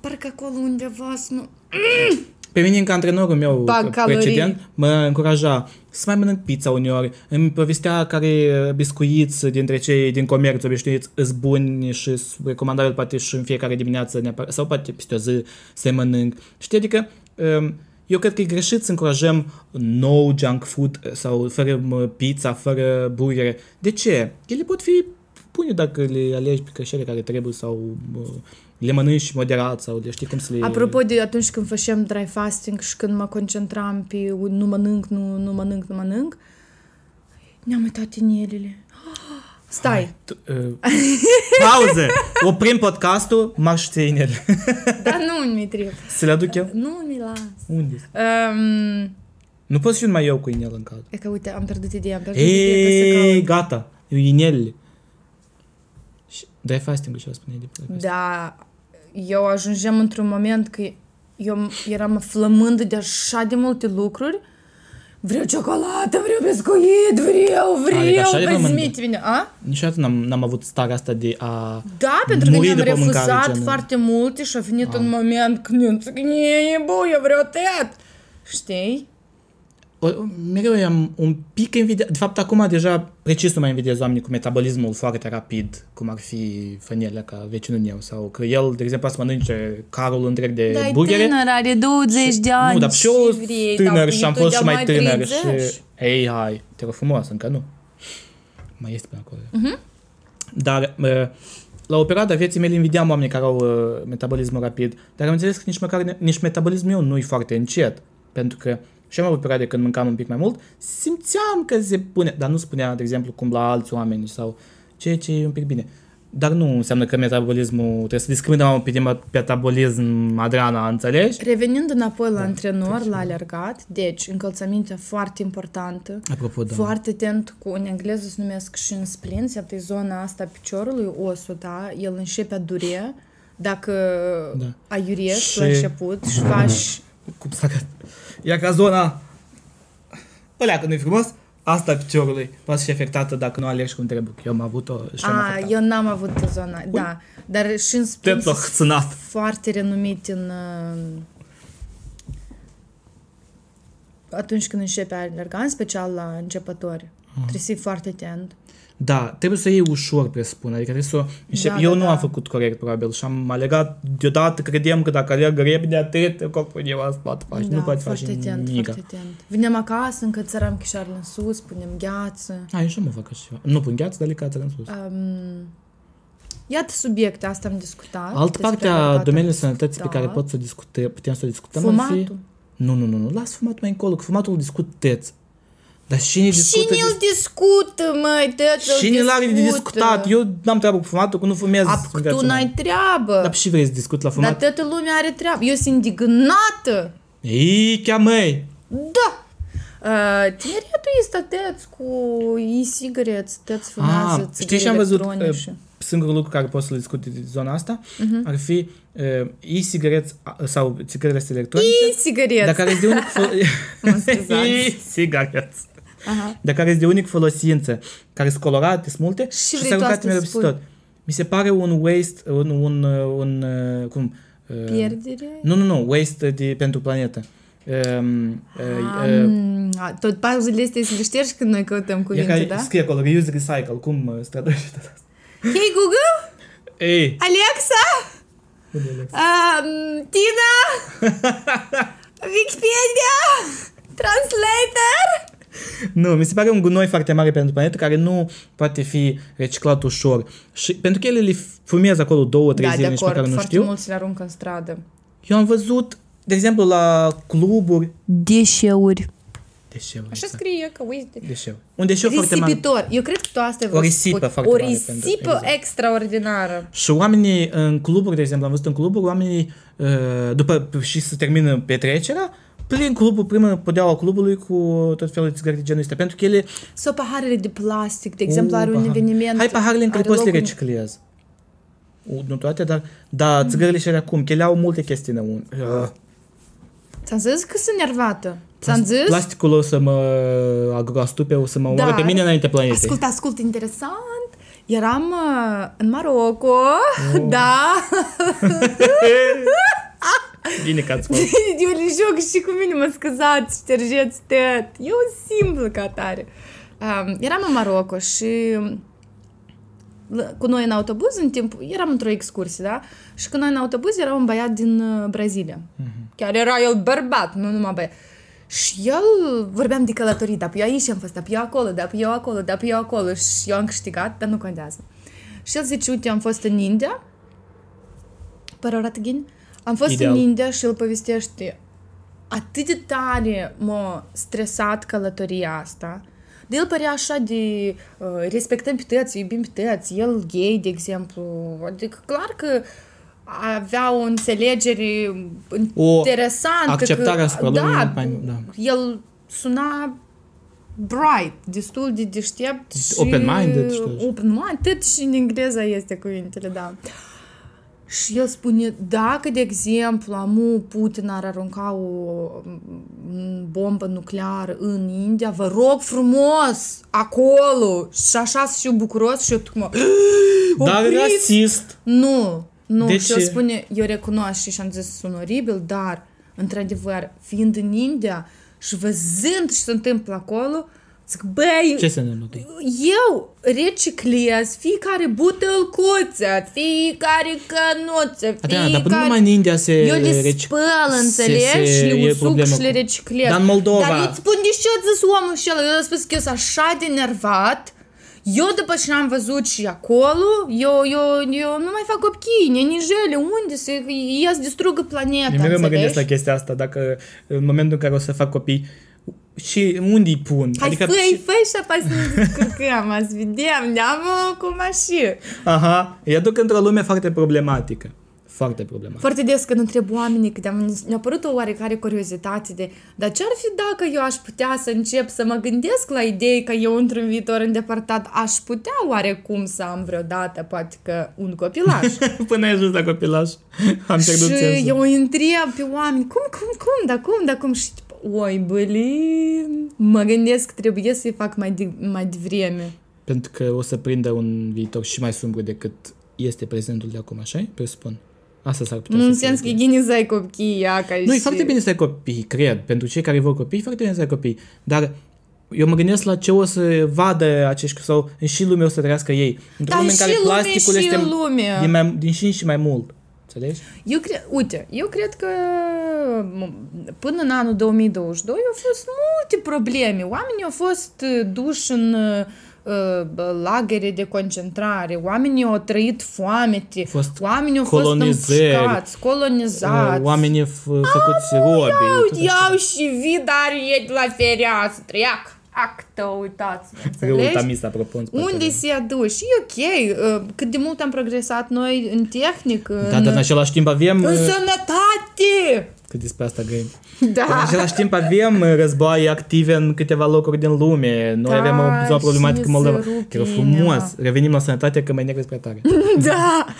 parcă acolo undeva să nu... Mm! Pe mine, ca antrenorul meu Bag calorii. precedent, mă încuraja să mai mănânc pizza uneori. Îmi povestea care uh, biscuiți dintre cei din comerț obișnuiți îs buni și sunt recomandabil poate și în fiecare dimineață neapărat, sau poate peste o zi să mănânc. Știi, adică um, eu cred că e greșit să încurajăm no junk food sau fără mă, pizza, fără burgere. De ce? Ele pot fi bune dacă le alegi pe cășele care trebuie sau uh, le mănânci moderat sau le știi cum să le... Apropo de atunci când făceam dry fasting și când mă concentram pe nu mănânc, nu, nu mănânc, nu mănânc, Ne-am uitat inelele. Stai, Tu, uh, pauză! Oprim podcastul, marș ție inele. dar nu mi trebuie. Să le aduc eu? Nu mi las. Unde? Um, Nu pot să fiu mai eu cu inel în cald. e că uite, am pierdut ideea, am pierdut ideea pe să Ei, caut. gata. Eu inelele. Și dai fasting și o spune de pe Da, eu ajungeam într-un moment că eu eram flămândă de așa de multe lucruri. Vreau ciocolată, vreau biscuit, vreau, Adică așa de vreau, flămândă? prezmite mine. A? Niciodată n-am, n-am avut starea asta de a... Da, pentru că Muri ne-am după mâncare, refuzat gen- foarte multe și a venit un moment când eu zic, nie, bă, eu vreau tăiat. Știi? O, mereu am un pic invidia... De fapt, acum deja precis nu mai invidiez oamenii cu metabolismul foarte rapid, cum ar fi Fănielea ca vecinul meu, sau că el, de exemplu, să mănânce carul întreg de Dar e burgere. tânăr, are 20 de ani nu, dar și eu și vrei, tânăr dar și am tu fost și de-a mai tânăr 30. și... Ei, hai, te rog frumos, încă nu. Mai este până acolo. Mhm. Dar uh, la o perioadă a vieții mele invidiam oamenii care au uh, metabolismul rapid, dar am înțeles că nici măcar nici metabolismul meu nu e foarte încet, pentru că și am avut perioade când mâncam un pic mai mult, simțeam că se pune, dar nu spunea, de exemplu, cum la alți oameni sau ceea ce e un pic bine. Dar nu înseamnă că metabolismul, trebuie să discriminăm un pic de metabolism, Adriana, înțelegi? Revenind înapoi Da, la antrenor, la alergat, deci încălțăminte foarte importantă, Apropo, da. foarte atent cu, în engleză se numesc shin splints, iată e zona asta a piciorului, osul, da, el începe a dure, dacă Da. aiurești Și- la început și faci cum să arăt. Ia ca zona ălea, că nu-i frumos, asta a piciorului poate fi afectată dacă nu alergi cum trebuie. Eu am avut-o și am A, afectat. eu n-am avut zona, da, dar shin splints Te-ți-o sunt hțânat. foarte renumit în uh, atunci când începe a alerga, în special la începători. Trebuie să fii foarte atent. Da, trebuie să iei ușor, presupun. Adică trebuie să o încep. Da, Eu da, nu da. am făcut corect, probabil, și am alergat deodată, credem că dacă alerg repede atât, corpul meu asta poate face. da, nu poate face foarte atent, nimic. foarte atent. Veneam acasă, încă țăram chișarele în sus, punem gheață. A, eu și mă fac așa ceva. Nu pun gheață, dar le cață în sus. Um, iată subiecte, asta am discutat. Altă despre parte a alergat domeniului am sănătății pe discutat. care pot să discute, putem să o discutăm ar fi... Fumatul. Nu, nu, nu, nu, las fumatul mai încolo, că fumatul îl discuteți. Dar cine discută... Cine îl discută, măi, tăți Cine l-are de discutat? Eu n-am treabă cu fumatul, că nu fumez Apuc, în viața tu mea. n-ai treabă. Dar și vrei să discut la Dar fumat? toată lumea are treabă. Eu sunt indignată. Ei, chiar măi! Da. Uh, tineriatul este atât cu e-cigarettes, tăți fumează Ah, știi ce am văzut? electronice. Uh, Singurul lucru care pot să-l discut de zona asta Mhm. ar fi uh, e-cigarettes uh, sau țigarele astea electronice. E-cigarettes. Dar care este de unic Mă scuzați. e-cigarettes. Aha. Dar care este de unic folosință, care sunt colorate, sunt multe Și și vrei se tu aruncate asta mereu să peste spui? tot. Mi se pare un waste, un, un, uh, un, uh, cum? uh, Pierdere? Nu, nu, nu, waste de, pentru planetă. Um, uh, uh, Um, a, tot pauzele astea să le ștergi când noi căutăm e cuvinte, care da? scrie acolo, reuse, recycle, cum uh, se traduce tot asta? Hei, Google! Ei, Alexa! unde e Alex? Um, Tina! Wikipedia! Translator! Nu, mi se pare un gunoi foarte mare pentru planetă care nu poate fi reciclat ușor. Și pentru că ele le fumează acolo două, trei Da, de zile, nici măcar acord, nu foarte știu. mulți le aruncă în stradă. Eu am văzut, de exemplu, la cluburi, Deșeuri. deșeuri. Așa exact. scrie că uite. Deșeuri. Un deșeu foarte mare. Risipitor. Eu cred că tu asta ai O vrut să risipă spui. foarte O mare pentru- risipă exact. extraordinară. Și oamenii în cluburi, de exemplu, am văzut în cluburi, oamenii, uh, după și se termină petrecerea, plin clubul, prima podeaua clubului cu tot felul de țigări de genul ăsta, pentru că ele... Sau paharele de plastic, de exemplu, Uh, are un pahar- eveniment. Hai paharele în care are poți să le loc un- reciclezi. U, Nu toate, dar da, țigările și alea cum, că ele au multe chestii înăuntru. Uh, Ți-am zis că sunt nervată. Ți-am zis? Plasticul o să mă agroastupe, o să mă omoare Da. pe mine înainte planetei. Ascult, ascult, interesant. Eram uh, în Maroco, da, Bine că ați fost. eu le joc și cu mine, mă scuzați, ștergeți tot. Eu simplu ca tare. Um, eram în Maroco și l- cu noi în autobuz, în timp, eram într-o excursie, da? Și cu noi în autobuz era un băiat din uh, Brazilia. Chiar era el bărbat, nu numai băiat. Și el vorbeam de călătorii, dar pe eu aici am fost, dar pe eu acolo, dar pe eu acolo, dar pe eu acolo și eu am câștigat, dar nu contează. Și el zice, uite, am fost în India, Pararatghin, am fost Ideal. în India și el povestește atât de tare m-a stresat călătoria asta, De el părea așa de uh, respectăm pe tăți, iubim pe tăți, el gay, de exemplu. Adică clar că avea o înțelegere O interesantă. acceptare că, asupra da, lumii mai- da. el suna bright, destul de deștept și... Open-minded, știu. Open-minded și în engleză este cuvintele, da. Și el spune, dacă, de exemplu, amu Putin ar arunca o m, bombă nucleară în India, vă rog frumos, acolo! Și așa să fiu bucuros și eu tocmai... Dar Opriți! rasist. Nu, nu, De și el ce? spune, eu recunosc și am zis, sunt oribil, dar, într-adevăr, fiind în India și văzând ce se întâmplă acolo, zic, băi, Ce se întâmplă? eu reciclez fiecare butelcuță, fiecare cănuță, Adriana, dar până fiecare... numai în India se... Eu le reci- spăl, se- înțelegi? se- Și le e usuc problemă și le cu- reciclez. Dar în Moldova- Dar eu îți spun de ce a zis omul și el. Eu a spus că eu sunt așa de nervat. Eu după ce am văzut și acolo, eu, eu, eu nu mai fac copii, nenijele, unde să ia să distrugă planeta, Eu mereu mă gândesc la înțelegi? chestia asta, dacă în momentul în care o să fac copii, și unde îi pun? Hai, adică, făi, făi și apoi să ne descurcăm, azi vedem, ne-am cu mașină. aha, îi aduc într-o lume foarte problematică. Foarte problematică. Foarte des când întreb oamenii, că mi-a apărut o oarecare curiozitate de dar ce ar fi dacă eu aș putea să încep să mă gândesc la idei că eu într-un viitor îndepărtat aș putea oarecum să am vreodată, poate că un copilaș. Până ai ajuns la copilaș, am pierdut și sensul. eu îi întreb pe oameni, cum, cum, cum, da cum, da cum? Și oi, bălin, mă gândesc că trebuie să-i fac mai, de, mai devreme. Pentru că o să prindă un viitor și mai sumbru decât este prezentul de acum, așa Presupun. Asta s-ar putea Nu în să fie sens că e ideea. gine să ai copii, ia, ca Nu, e și... foarte bine să ai copii, cred. Pentru cei care vor copii, e foarte bine să ai copii. Dar eu mă gândesc la ce o să vadă acești, sau în și lumea o să trăiască ei. Într-o Dar lume în și care lume, plasticul și este lume. din, mai, din și în și mai mult. Înțelegi? Eu cred, uite, eu cred că m- până în anul 2022 au fost multe probleme. Oamenii au fost uh, duși în uh, uh, lagere de concentrare, oamenii au trăit foamete, fost oamenii au fost colonizări, împușcați, colonizați. Uh, Oamenii f- făcuți robi. tot Iau, așa. iau și vidar e de la fereastră, iac, actă, uitați-vă, Răul înțelegi? tamis, apropo. în spatele. Unde se aduci? Și e ok, uh, cât de mult am progresat noi în tehnică, Da, în, dar în același timp avem... în uh, sănătate! Că despre asta grăim. În Da. același timp avem uh, războaie active în câteva locuri din lume. Noi Da, avem o zonă problematică și în Moldova. se rupe Te rog frumos, inima. revenim la sănătate că mai negre spre tare. Da.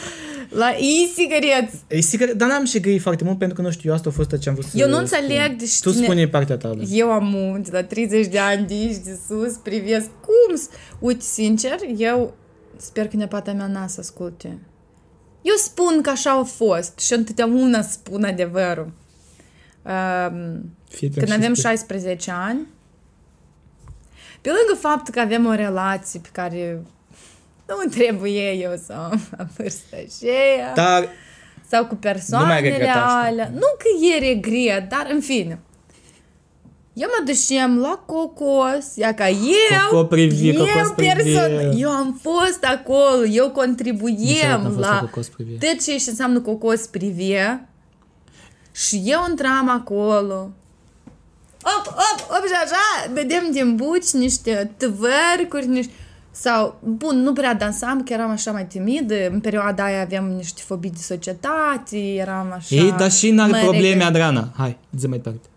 La e-cigarettes. E sigur, dar n-am și grăit foarte mult pentru că nu știu, eu asta a fost ce am vrut să Eu nu spun. înțeleg de Tu cine- spune partea ta. da. Eu am un, de la 30 de ani de aici de sus, privesc cum... s- Uite, sincer, eu sper că neapata mea n-a să asculte. Eu spun că așa a fost și întotdeauna spun adevărul. Um, Fii când atent avem și 16 ani, pe lângă faptul că avem o relație pe care nu trebuie eu să o am la vârsta aceea, Dar sau cu Nu mai persoanele regretați. alea. Nu că e regret, dar în fine. Eu mă duceam la cocos, ia ca eu, Coco privi, eu, cocos privi. person, eu am fost acolo, eu niciodată contribuiem n-am fost la la Cocos Privi. tot ce și înseamnă cocos privie și eu intram acolo. Op, op, op și așa, vedem din buci niște tăvărcuri, niște... Sau, bun, nu prea dansam, că eram așa mai timidă. În perioada aia aveam niște fobii de societate, eram așa... Ei, dar și n-are mai probleme, regă- Adrana. Hai, zi mai departe.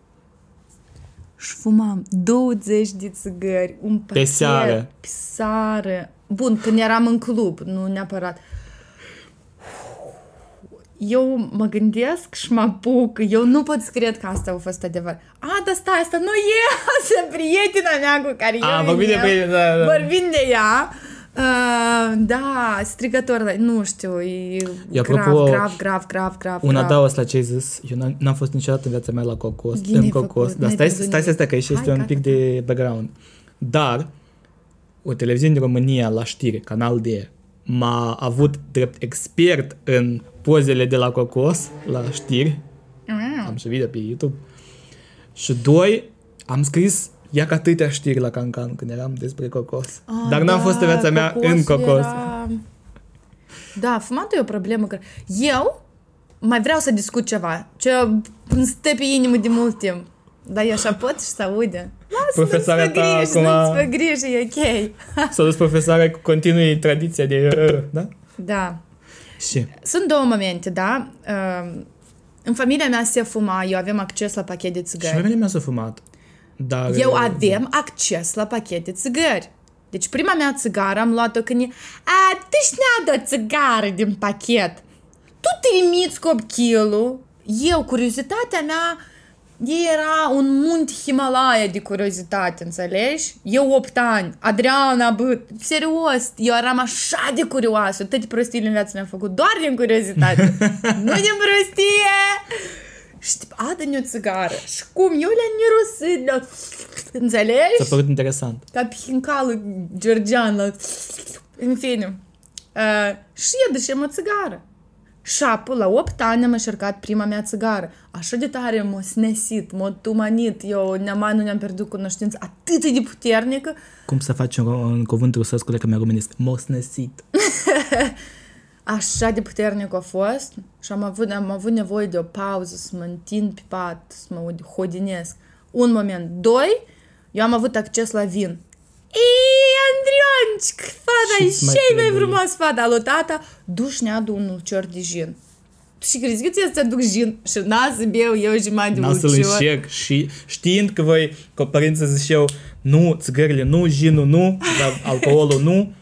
Și fumam 20 de țigări, un pachet seară. Pe seară. Bun, când eram în club, nu neapărat. Eu mă gândesc și mă apuc. Eu nu pot să cred că asta a fost adevăr. A, dar stai, asta nu e asta, prietena mea cu care A, eu vorbim de veneam. prietena, da, da. Vorbim de ea. Uh, da, strigător, dar nu știu, e Eu, grav, apropo, grav, grav, grav, grav, Un grav. adaos la ce ai zis. Eu n-am, n-am fost niciodată în viața mea la Cocos. Bine în ai Cocos. făcut, Dar n-ai stai, văzut stai să nimic. stai că aici Hai, este un gata, pic de background. Dar, o televiziune din România la știri, Canal D, m-a avut drept expert în pozele de la Cocos, la știri. Mm. Am și video pe YouTube. Și doi, am scris ia ca atâtea știri la Cancan când eram despre Cocos. Ah, Dar n-am fost în viața mea în cocosul Cocos. Era... Da, fumatul e o problemă. Că... Eu mai vreau să discut ceva, ce îmi stă pe inimă de mult timp. Dar eu așa pot și să aude. profesoara nu-ți fă ta griji, acum nu-ți fă griji, e ok. s-a dus profesoara cu continui tradiția de... Da? Da. Și? Sunt două momente, da? Uh, În familia mea se fuma, eu avem acces la pachet de Și țigări. familia mea s-a fumat. Dar... Eu avem acces la pachet de țigări. Deci prima mea țigară am luat-o când e A, tu și o țigară din pachet. Tu trimiți copilul. Eu, curiozitatea mea era un munte Himalaya de curiozitate, înțelegi? Eu 8 ani, Adriana, bă, serios, eu eram așa de curioasă, toate prostiile în viață le-am făcut doar din curiozitate, nu din prostie! Și tip, a, dă o țigară. Și cum? Eu le-am mirosit, le înțelegi? S-a părut interesant. Ca pihincalul georgian, la... în fine. Uh, și eu ducem o țigară. Și apoi, la 8 ani am încercat prima mea țigară. Așa de tare m-a snesit, m-a tumanit. Eu ne mai nu ne-am pierdut cunoștință atât de puternică. Cum să faci un, un cuvânt rusesc cu mea românesc? Mosnesit. Așa de puternic a fost și am avut, am avut nevoie de o pauză să mă întind pe pat, să mă hodinesc. Un moment. Doi, eu am avut acces la vin. Ei, Andrionci, fata e Ce-ți mai cei mai trebuie? frumos fata lui tata, duși ne adu un ulcior de gin. Și crezi că ți să aduc gin și n-a să beau eu jumătate de N-am să-l ulcior. încerc și știind că voi, ca părinții ziceau, nu, țigările nu, ginul nu, dar alcoolul nu,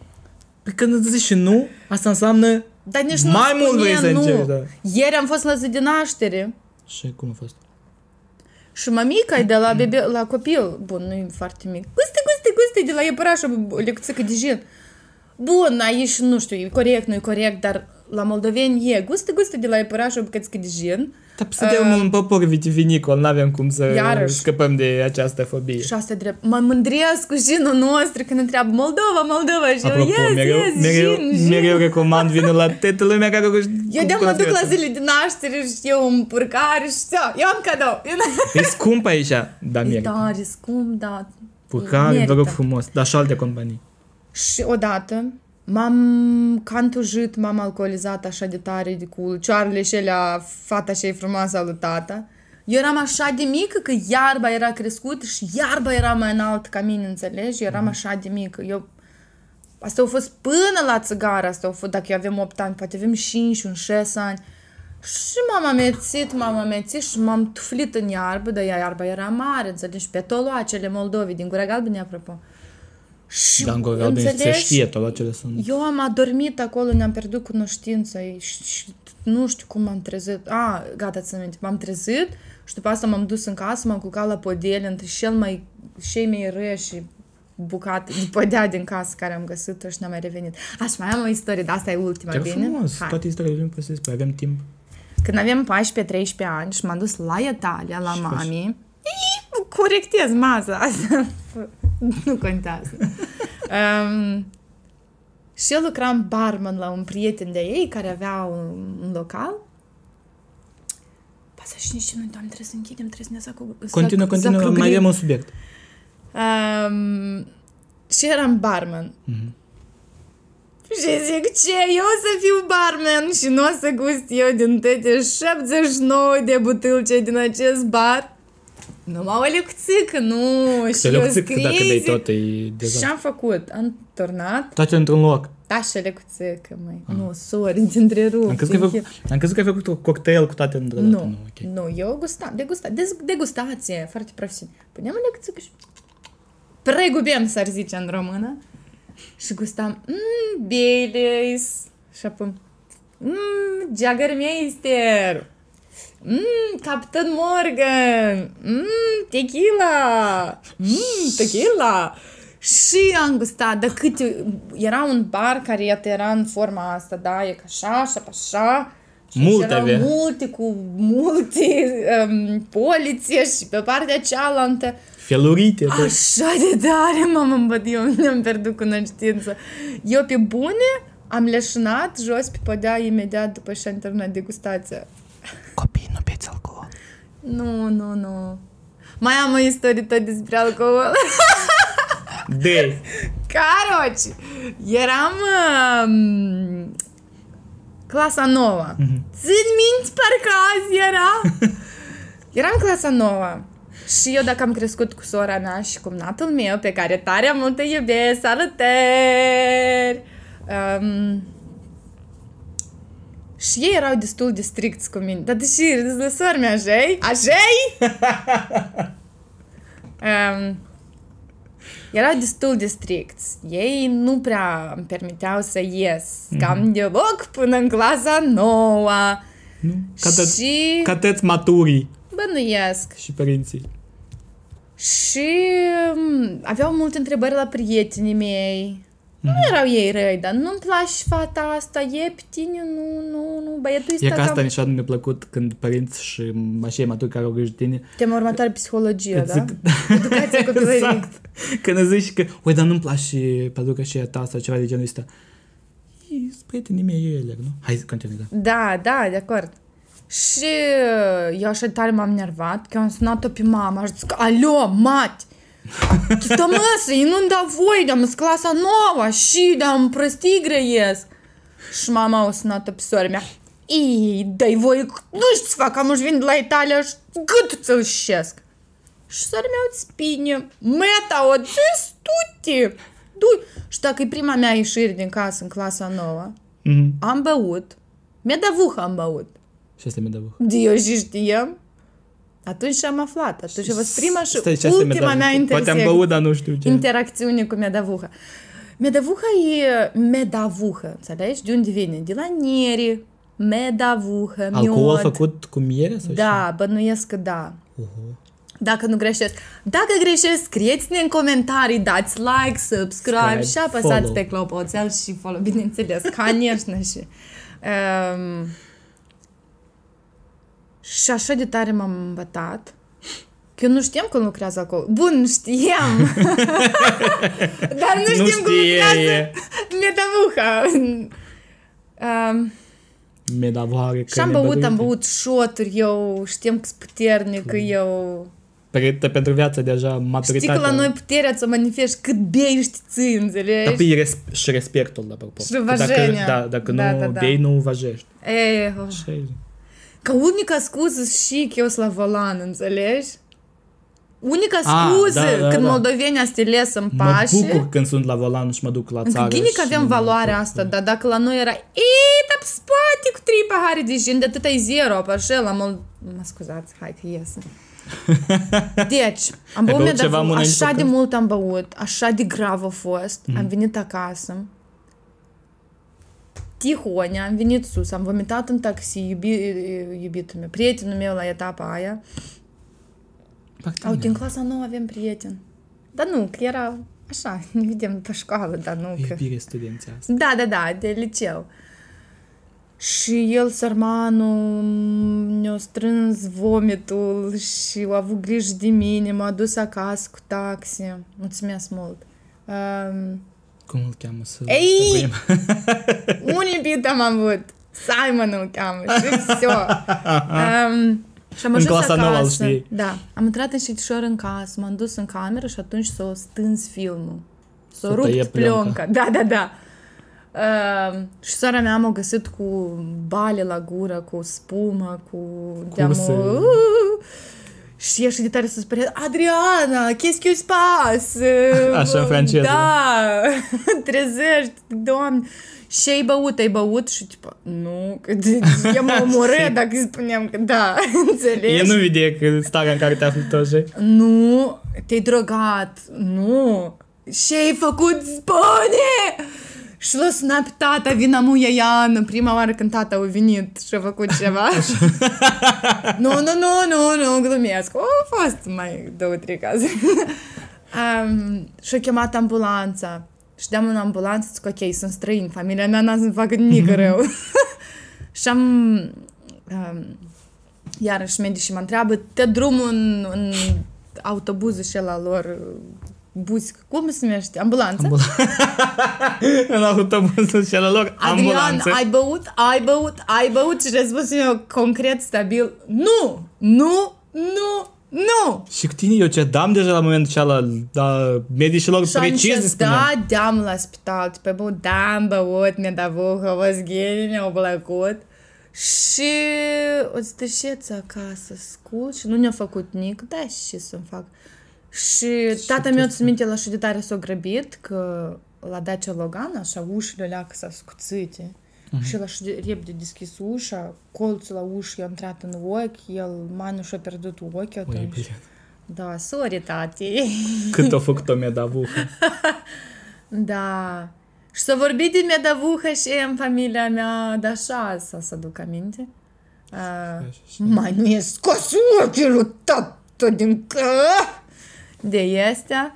Păi când îți zici nu, asta înseamnă Dar nici nu mai mult vrei spune să nu. încerci, da. Ieri am fost la zi de naștere. Și cum a fost? Și mămica e de la bebe, la copil, bun, nu e foarte mic. Guste, guste, guste, de la iepărașă, o lecțică de gen. Bun, aici nu știu, e corect, nu e corect, dar la moldoveni e guste, guste de la iepărașă, o bucățică de gen. Dar suntem un popor vitivinicol, n-avem cum să Iarăși. scăpăm de această fobie. Și asta e drept. Mă mândresc cu genul nostru când întreabă Moldova, Moldova și eu, Apropo, yes, mereu, yes, mereu, gin, gin. mereu recomand vinul la toată lumea care Eu de mă duc la zile de naștere și eu un purcare și eu, eu am cadou. E scump aici, dar E merită. tare scump, da. Purcare, vă Merită. rog frumos, dar și alte companii. Și odată m-am cantujit, m-am alcoolizat așa de tare de cu cioarele și alea, fata și frumoasă a lui tata. Eu eram așa de mică că iarba era crescută și iarba era mai înalt ca mine, înțelegi? Eu eram așa de mică. Eu... Asta a fost până la țigară, asta a fost, dacă eu avem 8 ani, poate avem 5, un 6 ani. Și m-am amețit, m-am amețit și m-am tuflit în iarbă, dar iarba era mare, înțelegi? Pe toloacele Moldovei, din Gura Galbenă, apropo. Și, Dar încă se înțelegi? știe tot ce sunt. Eu am adormit acolo, ne-am pierdut cunoștința și, și nu știu cum m-am trezit. A, gata, ți minte. M-am trezit și după asta m-am dus în casă, m-am culcat la podele între cel mai, cei mai răi și bucate de podea din casă care am găsit și n-am mai revenit. Aș mai am o istorie, dar asta e ultima, Te bine? frumos, Hai. toate istoriile lui posesc, păi avem timp. Când aveam 14-13 ani și m-am dus la Italia, la Și mami, Ii, corectez maza asta. nu contează. um, și eu lucram barman la un prieten de ei care avea un, un local. Pasă și nici nu, doamne, trebuie să închidem, trebuie să ne zacu... Continuă, zac- continuă, zacrugrim. mai avem un subiect. Um, și eram barman. Mhm. Și zic, ce, eu o să fiu barman și nu o să gust eu din toate 79 de butâlce din acest bar? Numai o lecțică, nu, și Să eu le zic că dacă dai scrizi. tot, e Și deja. am făcut? Am turnat, Toate într-un loc. da, și lecuțică, măi. Nu, sorry, te întrerup. Ah. Am crezut că ai făcut, am crezut că ai făcut un cocktail cu toate într-o dată. Nu, ok. nu, eu gustam, degusta, dez, degustație, foarte profesional. Puneam o lecțică și pregubem, s-ar zice în română. Și gustam, mmm, Baileys. Și apoi, mmm, Jaggermeister. Mmm, Captain Morgan. Mmm, tequila. Mmm, tequila. Și am gustat, dar câte... Era un bar care iată, era în forma asta, da, e ca așa, așa, așa. Și Multe erau avea. multe cu multe um, poliție și pe partea cealaltă. Felurite. tot. Așa de tare m-am îmbăt, eu mi-am pierdut cunoștință. Eu pe bune am leșinat jos pe podea imediat după ce am terminat degustația. Copii, nu beți alcool. Nu, nu, nu. Mai am o istorie tot despre alcool. De. Caroci! Eram um, clasa nouă. Mhm. Țin minte parcă azi era. Eram clasa nouă. Și eu dacă am crescut cu sora mea și cu natul meu, pe care tare mult îi iubesc, salutări! Um, și ei erau destul de stricți cu mine. Dar deși de sora mea, așa Așa um, erau destul de stricți. Ei nu prea îmi permiteau să ies cam deloc până în clasa nouă. Nu? Cateți, Și cateți maturii bănuiesc. și părinții. Și um, aveau multe întrebări la prietenii mei. Nu erau ei răi, dar nu-mi place fata asta, e pe tine, nu, nu, nu, băietul E ăsta că asta cam... niciodată nu mi-a plăcut când părinți și așa maturi care au grijă de tine Tema următoare, psihologie, Că da? zic- Educația copilării. Exact. Când îți zici că, ui, dar nu-mi place peluca și a ta sau ceva de genul ăsta. Ei, sunt prietenii mei, eu ele, nu? Hai, continui, da. Da, da, de acord. Și uh, eu așa de tare m-am nervat că am sunat-o pe mama și zic, alo, mati, Chiftă măsă, ei nu-mi dau voie, de-am în clasa nouă și de-am prostii grăiesc. Și mama o sunat-o pe sora mea. Ei, dai voie, nu știu ce fac, am vin de la Italia și gâtul ți-l șesc. Și sora mea o spine, meta, o ți tu Du. Și dacă e prima mea ieșire din casă în clasa nouă, Mhm. am băut, mi-a dat vuhă am băut. Și asta mi-a dat vuh. De eu și știam. Atunci și am aflat. Atunci a fost prima și Stai, ce asta mi-a ultima dat mea vuh? Poate am intersec- băut, dar nu știu ce. interacțiune cu medavuha. Medavuha e medavuha, înțelegi? De unde vine? De la nieri, medavuha, Alcool miod. făcut cu miere sau Da, bănuiesc că da. ce? Uhu. Dacă nu greșesc. Dacă greșesc, scrieți-ne în comentarii, dați like, subscribe Subscribe, și apăsați follow. pe clopoțel și follow, bineînțeles, конечно și... Um, și așa de tare m-am îmbătat că eu nu știam cum lucrează acolo. Bun, știam. Dar nu Nu știam cum știe, lucrează e. metavuha. Um, Mi-a dat voare și am băut, am băut șoturi, eu știam că sunt puternic, că eu... Pregătită pentru viață deja, Știi maturitatea. că la noi puterea să manifesti cât bei și ții, Dar înțelegi? pe res- și respectul, la apropo. Și Că dacă, vajenia. da, dacă Da, nu da, da. bei, nu vajești. E, Așa e. ca unica scuză și că eu sunt la volan, înțelegi? Unica Ah, scuză da, da, când da. moldovenii stilez în Mă pașe, bucur când sunt la volan și mă duc la încă țară. gine că și avem mă valoarea bucur. asta, dar dacă la noi era e, dar pe spate cu trei pahare de gin, de atâta e zero, pe așa la mol... Mă scuzați, hai că iese. Deci, am băut, băut ceva medavul, mână așa înainte de de mult am băut, așa de grav a fost, Mhm. am venit acasă, Tihonia, am venit sus, am vomitat în taxi, iubi, iubitul meu, prietenul meu la etapa aia. Bacteria. Uite, în clasa nouă avem prieteni. Dar nu, că era așa, ne vedem pe școală, dar nu că... Iubire studențească. Da, da, da, de liceu. Și el, sărmanul, ne-a strâns vomitul și a avut grijă de mine, m-a dus acasă cu taxi. Mulțumesc mult. Um, Cum îl cheamă să... Ei! tăguim? un iubit am avut. Simon îl cheamă și все. Um, și am În ajuns clasa nouă îl acasă. știi. Da. Am intrat înștișor în casă, m-am dus în cameră și atunci s-a stâns filmul. S-a S-a tăiat rupt pleonca. pleonca. Da, da, da. Uh, și sora mea m-a găsit cu bale la gură, cu spumă, cu Curse. deamă. și e și de tare să spune Adriana, qu'est-ce qui se passe? Așa, în franceză. Da, trezești, doamne. Și ai băut, ai băut și tipo, nu, că de- eu mă omorât dacă îți spuneam că da, înțelegi? El nu vede că starea în care te afli tu așa. Nu, te-ai drogat, nu. Și ai făcut spune! Și l-a sunat pe tata, vina mu Iaiană, prima oară când tata a venit și a făcut ceva. nu, nu, nu, nu, nu, glumesc. Au fost mai două, trei cazuri. um, și a chemat ambulanța. Și deam în ambulanță, zic, ok, sunt străin, familia mea n-a să-mi facă nimic rău. și am... Um, iarăși medicii mă întreabă, te drumul în, în autobuzul și la lor, bus, cum se numește? Ambulanță? în autobuzul și la lor Adrian, ambulanță. ai băut, ai băut, ai băut și răspunsul meu concret, stabil, nu, nu, nu, nu. Și cu tine eu ce dam deja la momentul ăla, dar medicilor Și am precis zis, spuneam. da, deam la spital, pe băut, da, am băut, mi-a dat vuh, a fost geni, mi-a plăcut. Și o stășeță acasă, scul și nu ne-a făcut nic, da, și ce să-mi fac. Și tata meu, ți minte, la și de tare s-a grăbit, că la Dacia Logan, așa, ușile leacă s-a scuțite. Și el așa de repede deschis ușa, colțul la ușă i-a intrat în ochi, el manu și-a pierdut ochii Oi, atunci. bine. Da, sorry, tati. Cât a făcut o medavuhă. Da. Și să vorbi de medavuhă și în familia mea, dar așa să să aduc aminte. Uh, mai nu e scos ochiul lui tată din că... De este.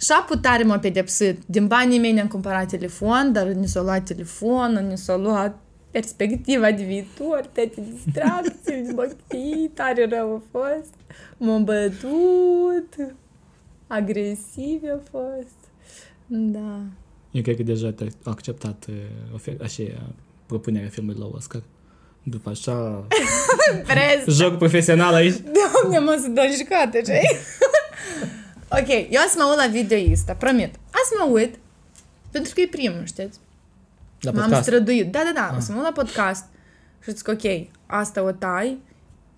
Și a putare m-a pedepsit. Din banii mei ne-am cumpărat telefon, dar ni s-a luat telefonul, ni s-a luat perspectiva de viitor, toate distracții, bă, tare rău a fost. M-a bătut, agresiv a fost. Da. Eu cred că deja te-a acceptat uh, ofer- așa, uh, propunerea filmului la Oscar. După așa, Prez. joc profesional aici. Doamne, mă să dau jucate, ce Ok, eu să mă uit la video ăsta, promit. Azi mă uit, pentru că e primul, știți? La M-am podcast. străduit. Da, da, da, o să mă uit la podcast și zic, ok, asta o tai,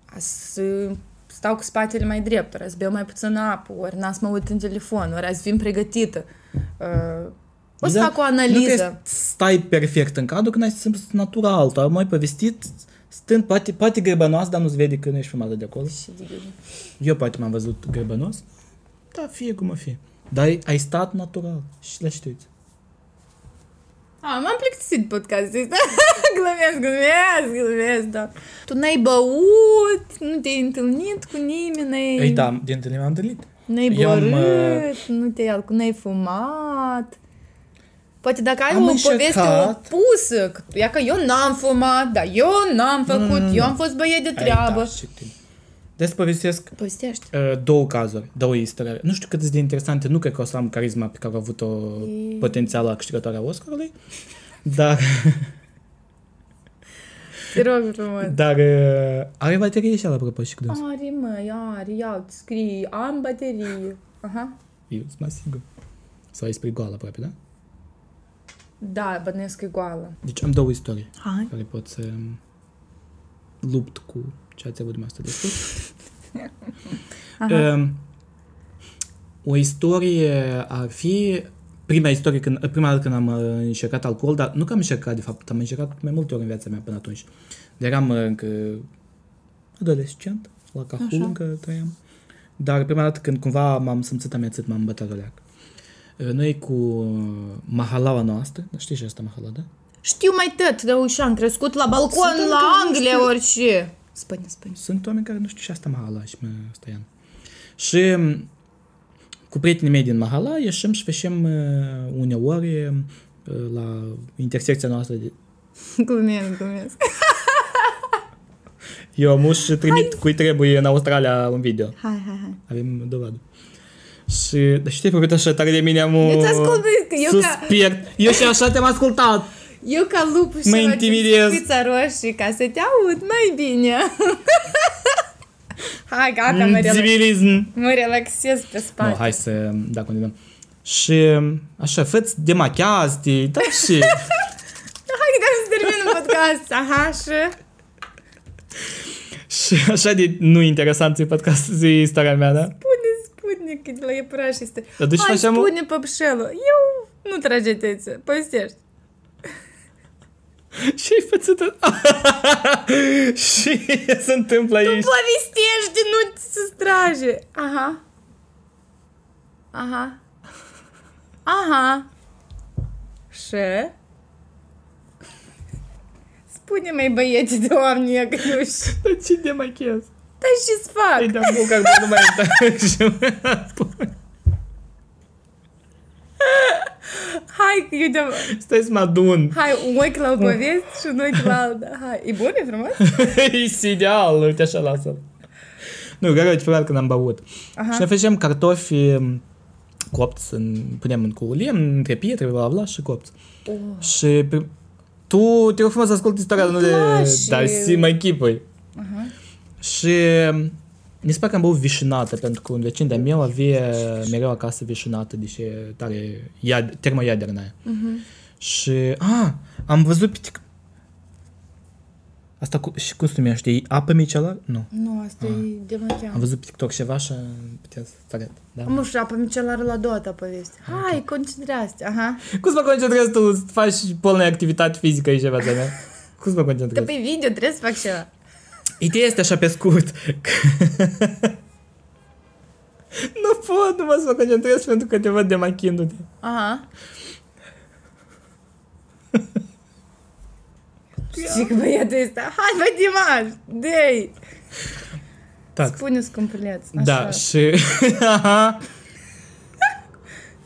a să stau cu spatele mai drept, ori să beau mai puțin apă, ori n-a să mă uit în telefon, ori să vin pregătită. Uh, o să Da, fac o Nu trebuie analiză. să stai perfect în cadru, când ai să simți natural. Tu ai mai povestit, stând, poate, poate grebănos, dar nu-ți vede când ești filmată de acolo. Și de gând. Eu poate m-am văzut grebănos. Da, fie cum o fi. Dar ai- ai stat natural și le știți. A, m-am plictisit podcastul ăsta. glumesc, glumesc, glumesc, da. Tu n-ai băut, nu te-ai întâlnit cu nimeni, n-ai, Ei, da, din întâlnire m-am întâlnit. n-ai Eu am, borât, nu te-ai alco- n-ai fumat. Poate dacă ai Am o poveste încercat. opusă, că, ia că eu n-am fumat, dar eu n-am făcut, nu, eu nu. am fost băiet de Ai, treabă. da, și tine. Deci povestesc Povestește. uh, două cazuri, două istorii. Nu știu cât de interesante, nu cred că o să am carisma pe care a avut-o E. potențială câștigătoarea Oscarului, dar, Te rog frumos. dar uh, are baterie și la apropo și cu dâns. Are, mă, are, ia, scrie, am baterie. Aha. Eu sunt mai sigur. Sau ai spre goală aproape, da? Da, bănesc e goală. Deci am două istorii Hai. care pot să lupt cu ce ați avut dumneavoastră de spus. Aha. Um, o istorie ar fi prima istorie, când, prima dată când am uh, încercat alcool, dar nu că am încercat, de fapt, am încercat mai multe ori în viața mea până atunci. De eram uh, încă adolescent, la Cahul Așa. încă trăiam. Dar prima dată când cumva m-am simțit amețit, m-am bătat o leac. Uh, Noi cu uh, mahalaua noastră, știți ce asta mahala, da? Știu mai tot, de ușa, am crescut la balcon, Sunt la încă nu Anglia, știu. orice. Spune, spune. Sunt oameni care nu știu ce asta Mahala și mă stăiam. Și m, cu prietenii mei din Mahala ieșim și facem uh, uneori uh, la intersecția noastră de... Glumesc, glumesc. Eu am și trimit cui trebuie în Australia un video. Hai, hai, hai. Avem dovadă. Și, dar știi, făcut așa tare de mine, am Îți ascult, că eu ca- suspect. Eu și așa te-am ascultat. Eu ca lup și Mă la intimidez. spița roșie ca să te aud mai bine. hai, gata, mă, relax, Civilism. mă relaxez pe spate. No, hai să, da, continuăm. Și așa, făți demachează, da, și... Hai că să terminăm podcast. Aha, și... Și așa de nu interesant e podcast, zi istoria mea, da? Spune, spune, că de la iepuraș este. Dar deci Hai, facem o- spune păpșelul. Eu nu trage tețe, povestești. Și-ai fățută... și se întâmplă aici? Povestește, nu ți se strage. Aha. Aha. Aha. Și? Spune mai băieți de oameni că nu știu. Dar ce demachez? Dar ce-ți fac? Îi dăm bucar, bă, nu mai intra. Hai că eu de Stai să mă adun. Hai, un ochi la o poveste și un ochi la alta. Hai, e bun, e frumos? e ideal, uite așa lasă Nu, care uite, prima dată când am băut. Aha. Și ne facem cartofi m, copți, în, punem în cu lemn, între pietre, bla, bla, și copți. Oh. Și pe, tu te rog frumos să asculti istoria, nu de... place. Dar si mai chipăi. Aha. Și mi se pare că am băut vișinată, pentru că un vecin de-a meu avea mereu acasă vișinată, deși e tare iad, termoiadernă aia. Mhm. Și, a, am văzut pe tic... Asta cu, și cum se numește? E apă micelară? Nu. Nu, asta e de mă Am cheamă. văzut pe TikTok ceva și puteți să arăt. Da? Nu știu, apă micelară la doua ta poveste. Hai, concentrează Aha. Cum să mă concentrez tu să faci polnă activitate fizică și ceva de mea? Cum să mă Că concentrez? pe video trebuie să fac ceva. Ideea este așa pe scurt. nu pot, nu mă să mă concentrez pentru că te văd demachindu-te. Aha. Și că băiatul ăsta, hai bă Dimaș, dei! Tak. Spune scumpuleț, așa. Da, și... Aha.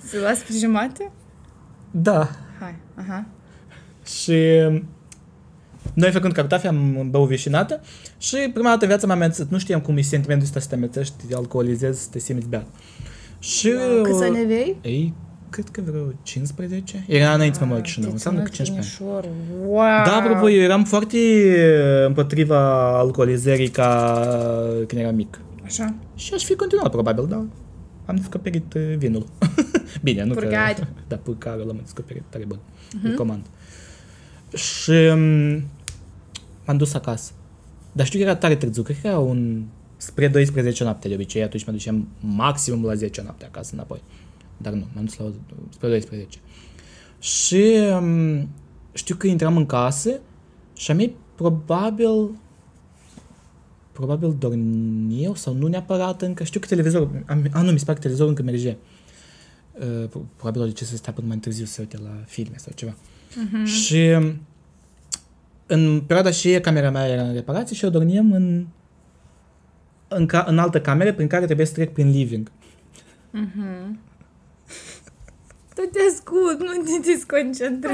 Să las pe jumate? da. Hai, aha. Și noi făcând cartofi am băut vișinată și prima dată în viața m-am amețit. Nu știam cum e sentimentul ăsta să te amețești, să te alcoolizezi, să te simți beat. Și... Câți ani aveai? Ei, cred că vreo 15. Era înainte să mă mă Chișinău, înseamnă că 15 ani. ani. Wow! Da, apropo, eu eram foarte împotriva alcoolizării ca când eram mic. Așa. Și aș fi continuat, probabil, dar am descoperit uh, vinul. Bine, nu Purgari. că... Da, purgarul l-am descoperit tare bun. Uh-huh. Recomand. Și um, m-am dus acasă. Dar știu că era tare târziu, cred că era un... spre 12 noapte de obicei, atunci mă duceam maximum la 10 noapte acasă înapoi. Dar nu, m-am dus la spre 12. Și um, știu că intram în casă și a mei probabil probabil dormeau sau nu neapărat încă. Știu că televizorul, am, a, nu, mi se pare că televizorul încă merge. Uh, pro- probabil de ce să stea până mai târziu să se uite la filme sau ceva. Uh-huh. Și um, în perioada și camera mea era în reparație și eu dormeam în, în, ca, în altă cameră prin care trebuie să trec prin living. Tu te ascult, nu te desconcentra.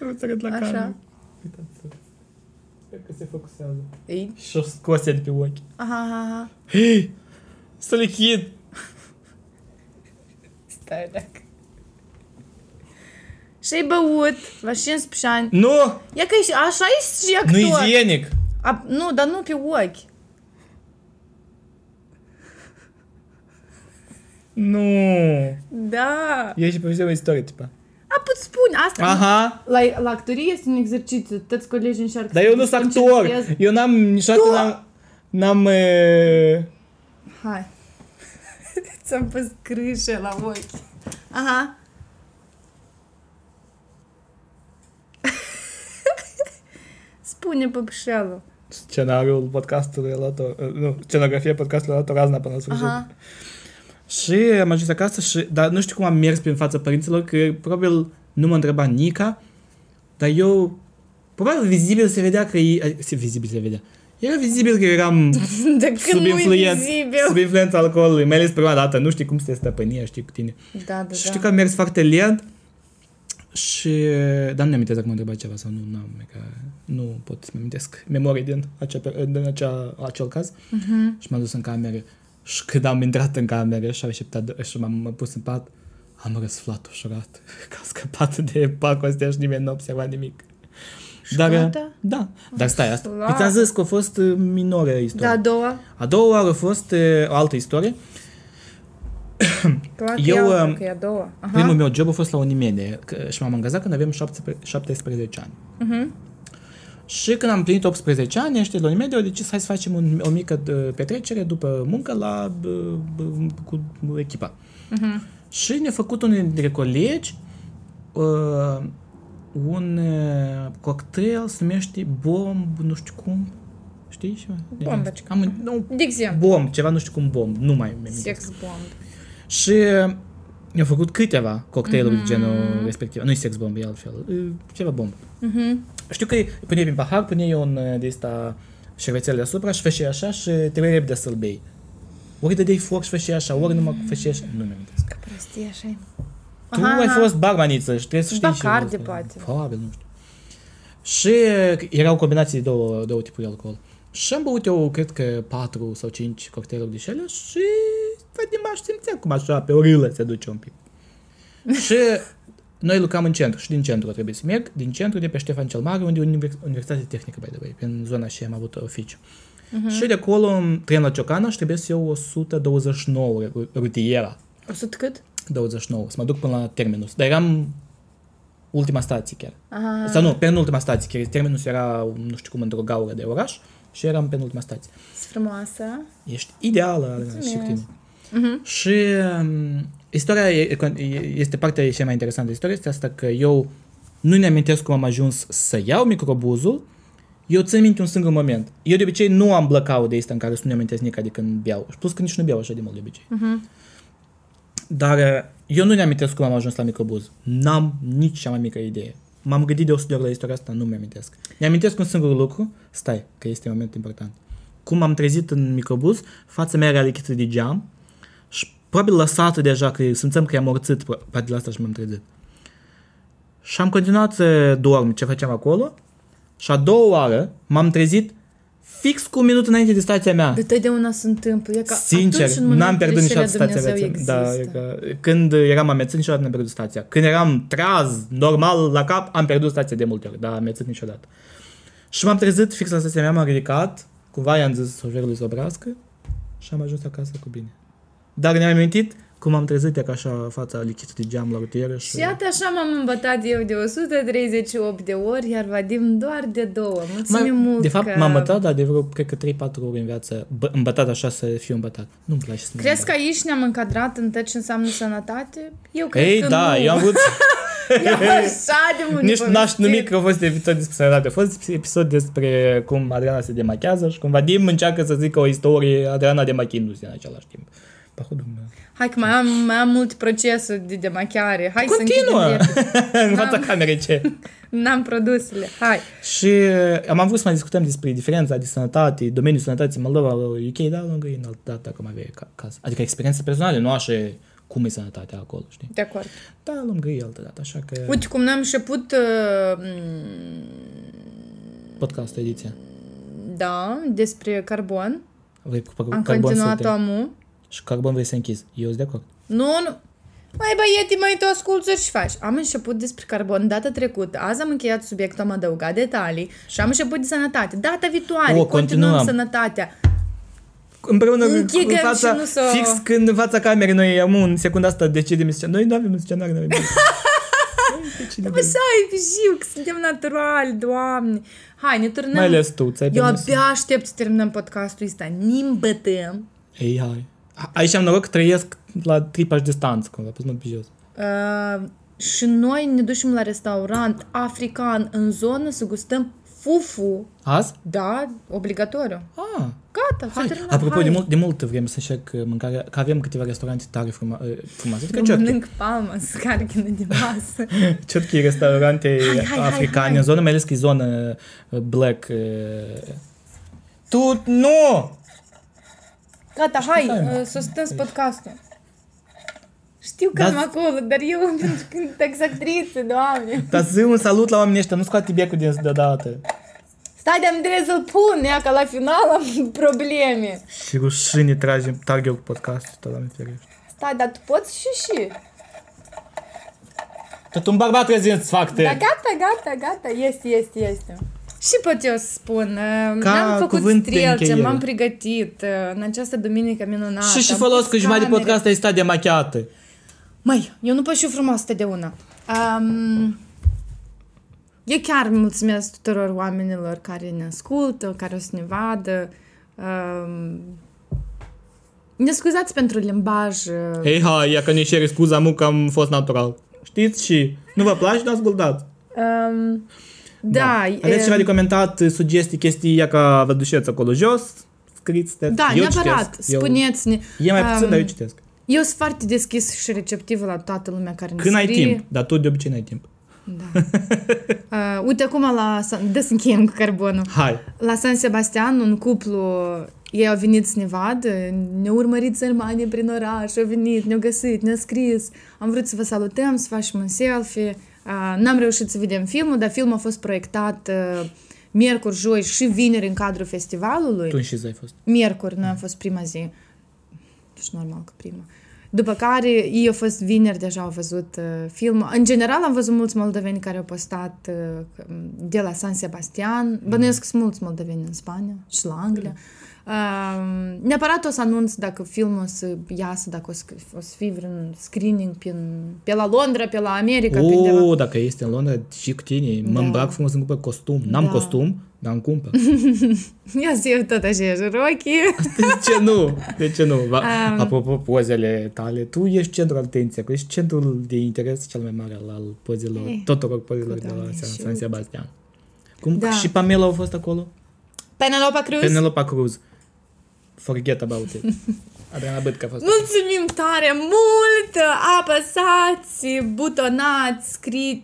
Nu să arăt la Așa. cameră. Uitați, Sper că se focusează. Ei. Și o scoase de pe ochi. Aha, aha, aha. Hei! Să le chid! Stai dacă. Și-ai băut la 15 ani. Nu! Ia că ești, așa ești și actor. Nu igienic! A, nu, dar nu pe ochi. Nu! Da. E și pe o istorie, tipa. A, pot spune. Asta Aha! La, la actorie este un exercițiu. Toți colegii încearcă Dar să eu nu te sunt actor! concentrezi. Eu n-am, niciodată Tu- n-am... N-am... E... Hai. Ți-am pus crâșe la ochi. Aha. Spune păpșelul. Scenariul podcastului relator... Nu, scenografia podcastului relator razna până la sfârșit. Aha. Și am ajuns acasă și... Dar nu știu cum am mers prin fața părinților, că probabil nu mă întreba Nica, dar eu... Probabil vizibil se vedea că e... se- Vizibil se vedea. Era vizibil că eu eram De când sub, nu e influență, vizibil. sub influența alcoolului, mai ales prima dată, nu știi cum să te stăpâni, știi cu tine. Da, da, Și da. știu că am mers foarte lent și... Dar nu mi-am dacă mă întreba ceva sau nu, n-am, că nu pot să-mi amintesc memorie din, acea, per- din acea, acel caz. Mhm. Și m-am dus în cameră și când am intrat în cameră și am așteptat și m-am pus în pat, am răsflat ușurat, că a scăpat de pacul ăsta și nimeni nu a observat nimic. Dar, gata? da, dar stai, asta. Slavă. Ți-am zis că a fost uh, minoră Da, istoria. a doua. A doua oară a fost uh, o altă istorie. Clar că Eu, e alta, um, că e a doua. Aha. Primul meu job a fost la Unimede că, și m-am angajat când aveam 17 17 ani. Mhm. Și când am plinit 18 ani, ăștia de la Unimede au decis hai să facem un, o mică uh, petrecere după muncă la, uh, uh, cu echipa. Mhm. Și ne-a făcut unul dintre colegi uh, un uh, cocktail, se numește bomb, nu știu cum. Știi? ceva? Bombacică. Am, nu, De exemplu, bomb, ceva nu știu cum bomb, nu mai mi sex bomb. Și mi-au făcut câteva cocktailuri mm-hmm. de genul respectiv. Nu-i sex bomb, e altfel. E Ceva bomb. Mhm. Știu că puneai prin pahar, puneai un uh, de ăsta șervețel deasupra și făceai așa și trebuie repede să-l bei. Ori dădeai foc și făceai așa, ori numai făceai așa. Nu mi-am amintesc. Prostie așa e. Tu ai fost barmaniță și trebuie să știi Bacardi, și... poate. Probabil, nu știu. Și erau combinații de două, două tipuri de alcool. Și am băut eu, cred că, patru sau cinci cocktailuri de șele și Vadim aș simțea cum așa, pe o râlă se duce un pic. și noi lucram în centru și din centru trebuie să merg, din centru de pe Ștefan cel Mare, unde e univers- Universitatea Tehnică, by the way, în zona și am avut oficiu. Uh-huh. Și de acolo îmi tren la Ciocana și trebuie să iau 129 ru- rutiera. 100 cât? 29, să mă duc până la terminus. Dar eram ultima stație chiar. Aha. Sau nu, penultima stație, chiar terminus era, nu știu cum, într-o gaură de oraș și eram în penultima stație. Sunt frumoasă. Ești ideală, Alina, și cu tine. Mhm. Și um, istoria e, e- este partea cea mai interesantă. Istoria este asta că eu nu ne amintesc cum am ajuns să iau microbuzul, eu țin minte un singur moment. Eu de obicei nu am blackout de asta în care să nu ne amintesc nici de când beau. Și plus că nici nu beau așa de mult de obicei. Mhm. Dar uh, eu nu ne amintesc cum am ajuns la microbuz. N-am nici cea mai mică idee. M-am gândit de 100 de ori la istoria asta, nu mi-amintesc. Mi-amintesc un singur lucru, stai, că este un moment important. Cum am trezit în microbuz, fața mea era lichită de geam și probabil lăsată deja, că simțeam că e amorțit, pro- poate la asta și m-am trezit. Și am continuat să dorm ce făceam acolo și a doua oară m-am trezit fix cu un minut înainte de stația mea. De totdeauna se întâmplă. E ca Sincer, atunci, în n-am momentele pierdut cele niciodată stația Dumnezeu vieții. Da, e există. că, când eram amețit, niciodată n-am pierdut stația. Când eram treaz, normal, la cap, am pierdut stația de multe ori, dar amețit niciodată. Și m-am trezit fix la stația mea, m-am ridicat, cumva i-am zis șoferului să oprească și am ajuns acasă cu bine. Dar ne-am amintit cum am trezit, e ca așa fața lichită de geam la rutieră și... Și iată așa m-am îmbătat eu de 138 de ori, iar Vadim doar de două. Mulțumim mult de fapt, că... m-am îmbătat, dar de vreo, cred că 3-4 ori în viață, bă, îmbătat așa să fiu îmbătat. Nu-mi place să mă Crezi că îmbăt. aici ne-am încadrat în tot ce înseamnă sănătate? Eu cred Ei, că da, nu. eu am vrut... Eu așa de mult Nici de n-aș povestit. numi că a fost episod despre sănătate. A fost episod despre cum Adriana se demachează și cum Vadim încearcă să zică o istorie Adriana demachindu-se în același timp. Pahul Dumnezeu. Hai că mai am, mai am mult procesul de demachiare. Hai Continuă! să închidem repede. în fața N-am. camerei ce. N-am produsele. Hai. Și uh, am avut să mai discutăm despre diferența de sănătate, domeniul sănătății Moldova, UK, dar lângă în altă dată, dacă mai aveai ca- caz. Adică experiențe personale, nu așa cum e sănătatea acolo, știi? De acord. Da, lângă ei altă dată, așa că Uite cum ne-am început, uh, m, podcast ediția. da, despre carbon. Vrei cu Am carbon continuat să te... omul. Și carbon vrei să închizi. Eu sunt de acord. Nu, nu. Mai băieti, mai tu asculți și faci. Am început despre carbon data trecută. Azi am încheiat subiectul, am adăugat detalii și am început de sănătate. Data viitoare, O, continuăm continuăm. sănătatea. împreună Închigăm în fața, și nu s-o- fix când în fața camerei noi am un secunda asta decidem scenariul. Noi nu avem un scenariu, noi avem Așa e pijiu, că suntem naturali, doamne. Hai, ne turnăm. Mai ales tu, ți-ai Eu permis. abia aștept să terminăm podcastul ăsta. Nim bătăm. Ei, hai. A- Aici am noroc că trăiesc la trei pași distanță, cumva, pe mult pe jos. Uh, și noi ne ducem la restaurant african în zonă să gustăm fufu. Azi? Da, obligatoriu. Ah, Gata, s-a hai. terminat. Apropo, hai. de mult, de mult vrem să încerc uh, mâncarea, că avem câteva restaurante tare fruma, uh, frumoase. Adică ciotchi. Mănânc palma, scarchină de masă. Ciotchi restaurante Hai, hai, hai, africane hai. în zonă, mai ales că e zonă uh, black. uh. Tu, nu! Gata, hai, tare. uh, să stâns podcastul. Știu că Dar- am acolo, dar eu pentru că sunt exactriță, doamne. Dar zi un salut la oamenii ăștia, nu scoate becul din deodată. Stai de-am trebuie să-l pun, ea, că la final am probleme. Și rușine tragem, trag eu cu podcastul, tot doamne ferește. Stai, dar tu poți și și. Tot un bărbat rezint să fac te. Da, gata, gata, gata, este, este, este. Și pot eu să spun, uh, Ca am făcut cuvânt de strelce, încheiere. m-am pregătit uh, în această duminică minunată. Și și am folos pus că jumătate de camere. podcast ai stat de machiată. Măi, eu nu pot și frumos totdeauna. Um, eu chiar mulțumesc tuturor oamenilor care ne ascultă, care o să ne vadă. Um, ne scuzați pentru limbaj. uh, Hei, hai, ia că ne cere scuza mu că am fost natural. Știți și nu vă place, nu ascultați. Um, da, Aveți ceva de comentat, sugestii, chestii, ia că vă duceți acolo jos, scriți te. Da, eu neapărat, citesc. Eu- spuneți-ne. E mai puțin, Um, dar eu citesc. Eu sunt foarte deschis și receptivă la toată lumea care ne Când ai scrie. timp, dar tu de obicei n-ai timp. Da. uh, uite acum la... San- Dă să încheiem cu carbonul. Hai. La San Sebastian, un cuplu, ei au venit să ne vadă, ne-au urmărit sărmani prin oraș, au venit, ne-au găsit, ne-au scris. Am vrut să vă salutăm, să facem un selfie. Uh, n-am reușit să vedem filmul, dar filmul a fost proiectat uh, miercuri, joi și vineri în cadrul festivalului. Tu și ai fost. Miercuri, noi am fost prima zi. Deci normal că prima. După care ei au fost vineri, deja au văzut uh, filmul. În general am văzut mulți moldoveni care au postat uh, de la San Sebastian. Bănuiesc că sunt mulți moldoveni în Spania și la Anglia. Uh, neapărat o să anunț dacă filmul o să iasă, dacă o să, o să fie vreun screening pe, pe la Londra, pe la America, pe undeva. O, dacă este în Londra și cu tine, mă Da. îmbrac frumos în cumpăr costum. N-am Da. costum, dar îmi cumpăr. Ia să eu tot așa, rochii. De ce nu? De ce nu? Va, Um. Apropo, pozele tale, tu ești centrul atenției, că ești centrul de interes cel mai mare al, al pozelor, Eh, tuturor pozelor cu de la Doamne, San, și San uite. Sebastian. Cum? Da. Și Pamela a fost acolo? Penelope Cruz. Penelope Cruz. Forget about it. Adriana Bătcă a fost. Mulțumim tare mult! Apăsați, butonați, scriți.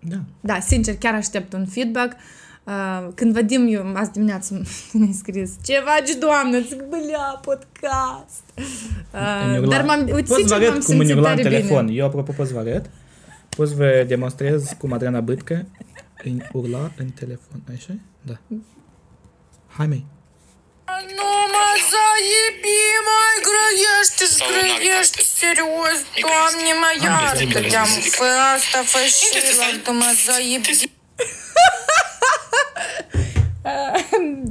Da. Da, sincer, chiar aștept un feedback. Uh, când Vadim, eu azi dimineață mi-a scris Ce faci, doamnă? Zic, bălea, podcast. Îmi Uh, urla- dar m-am, uite, Poți vă sincer, m-am arăt cum îmi simțit urla în tare telefon. bine. Eu, apropo, pot să vă arăt. Pot să vă demonstrez cum Adriana Bătcă îmi urla în telefon. Așa? Da. Hai, mei. Nu mă zaiebi, mai grăiește, Sau n-are grăiește, carte. serios, E doamne, mă Am iartă, văzut, te-am zic. fă asta, fă și Unde te la stai? tu mă zaiebi.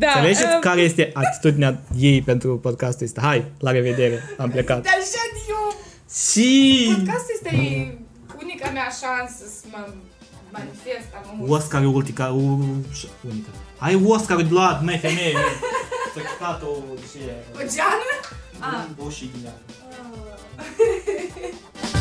Da, Înțelegeți um, care este atitudinea ei pentru podcastul ăsta? Hai, la revedere, am plecat. Dar așa eu Și Podcastul este unica mea șansă să mă manifest am Oscar ultica, unica. Ai воска ведь блад, мы феме. Так что то вообще. Оджана? А. Боши Ah.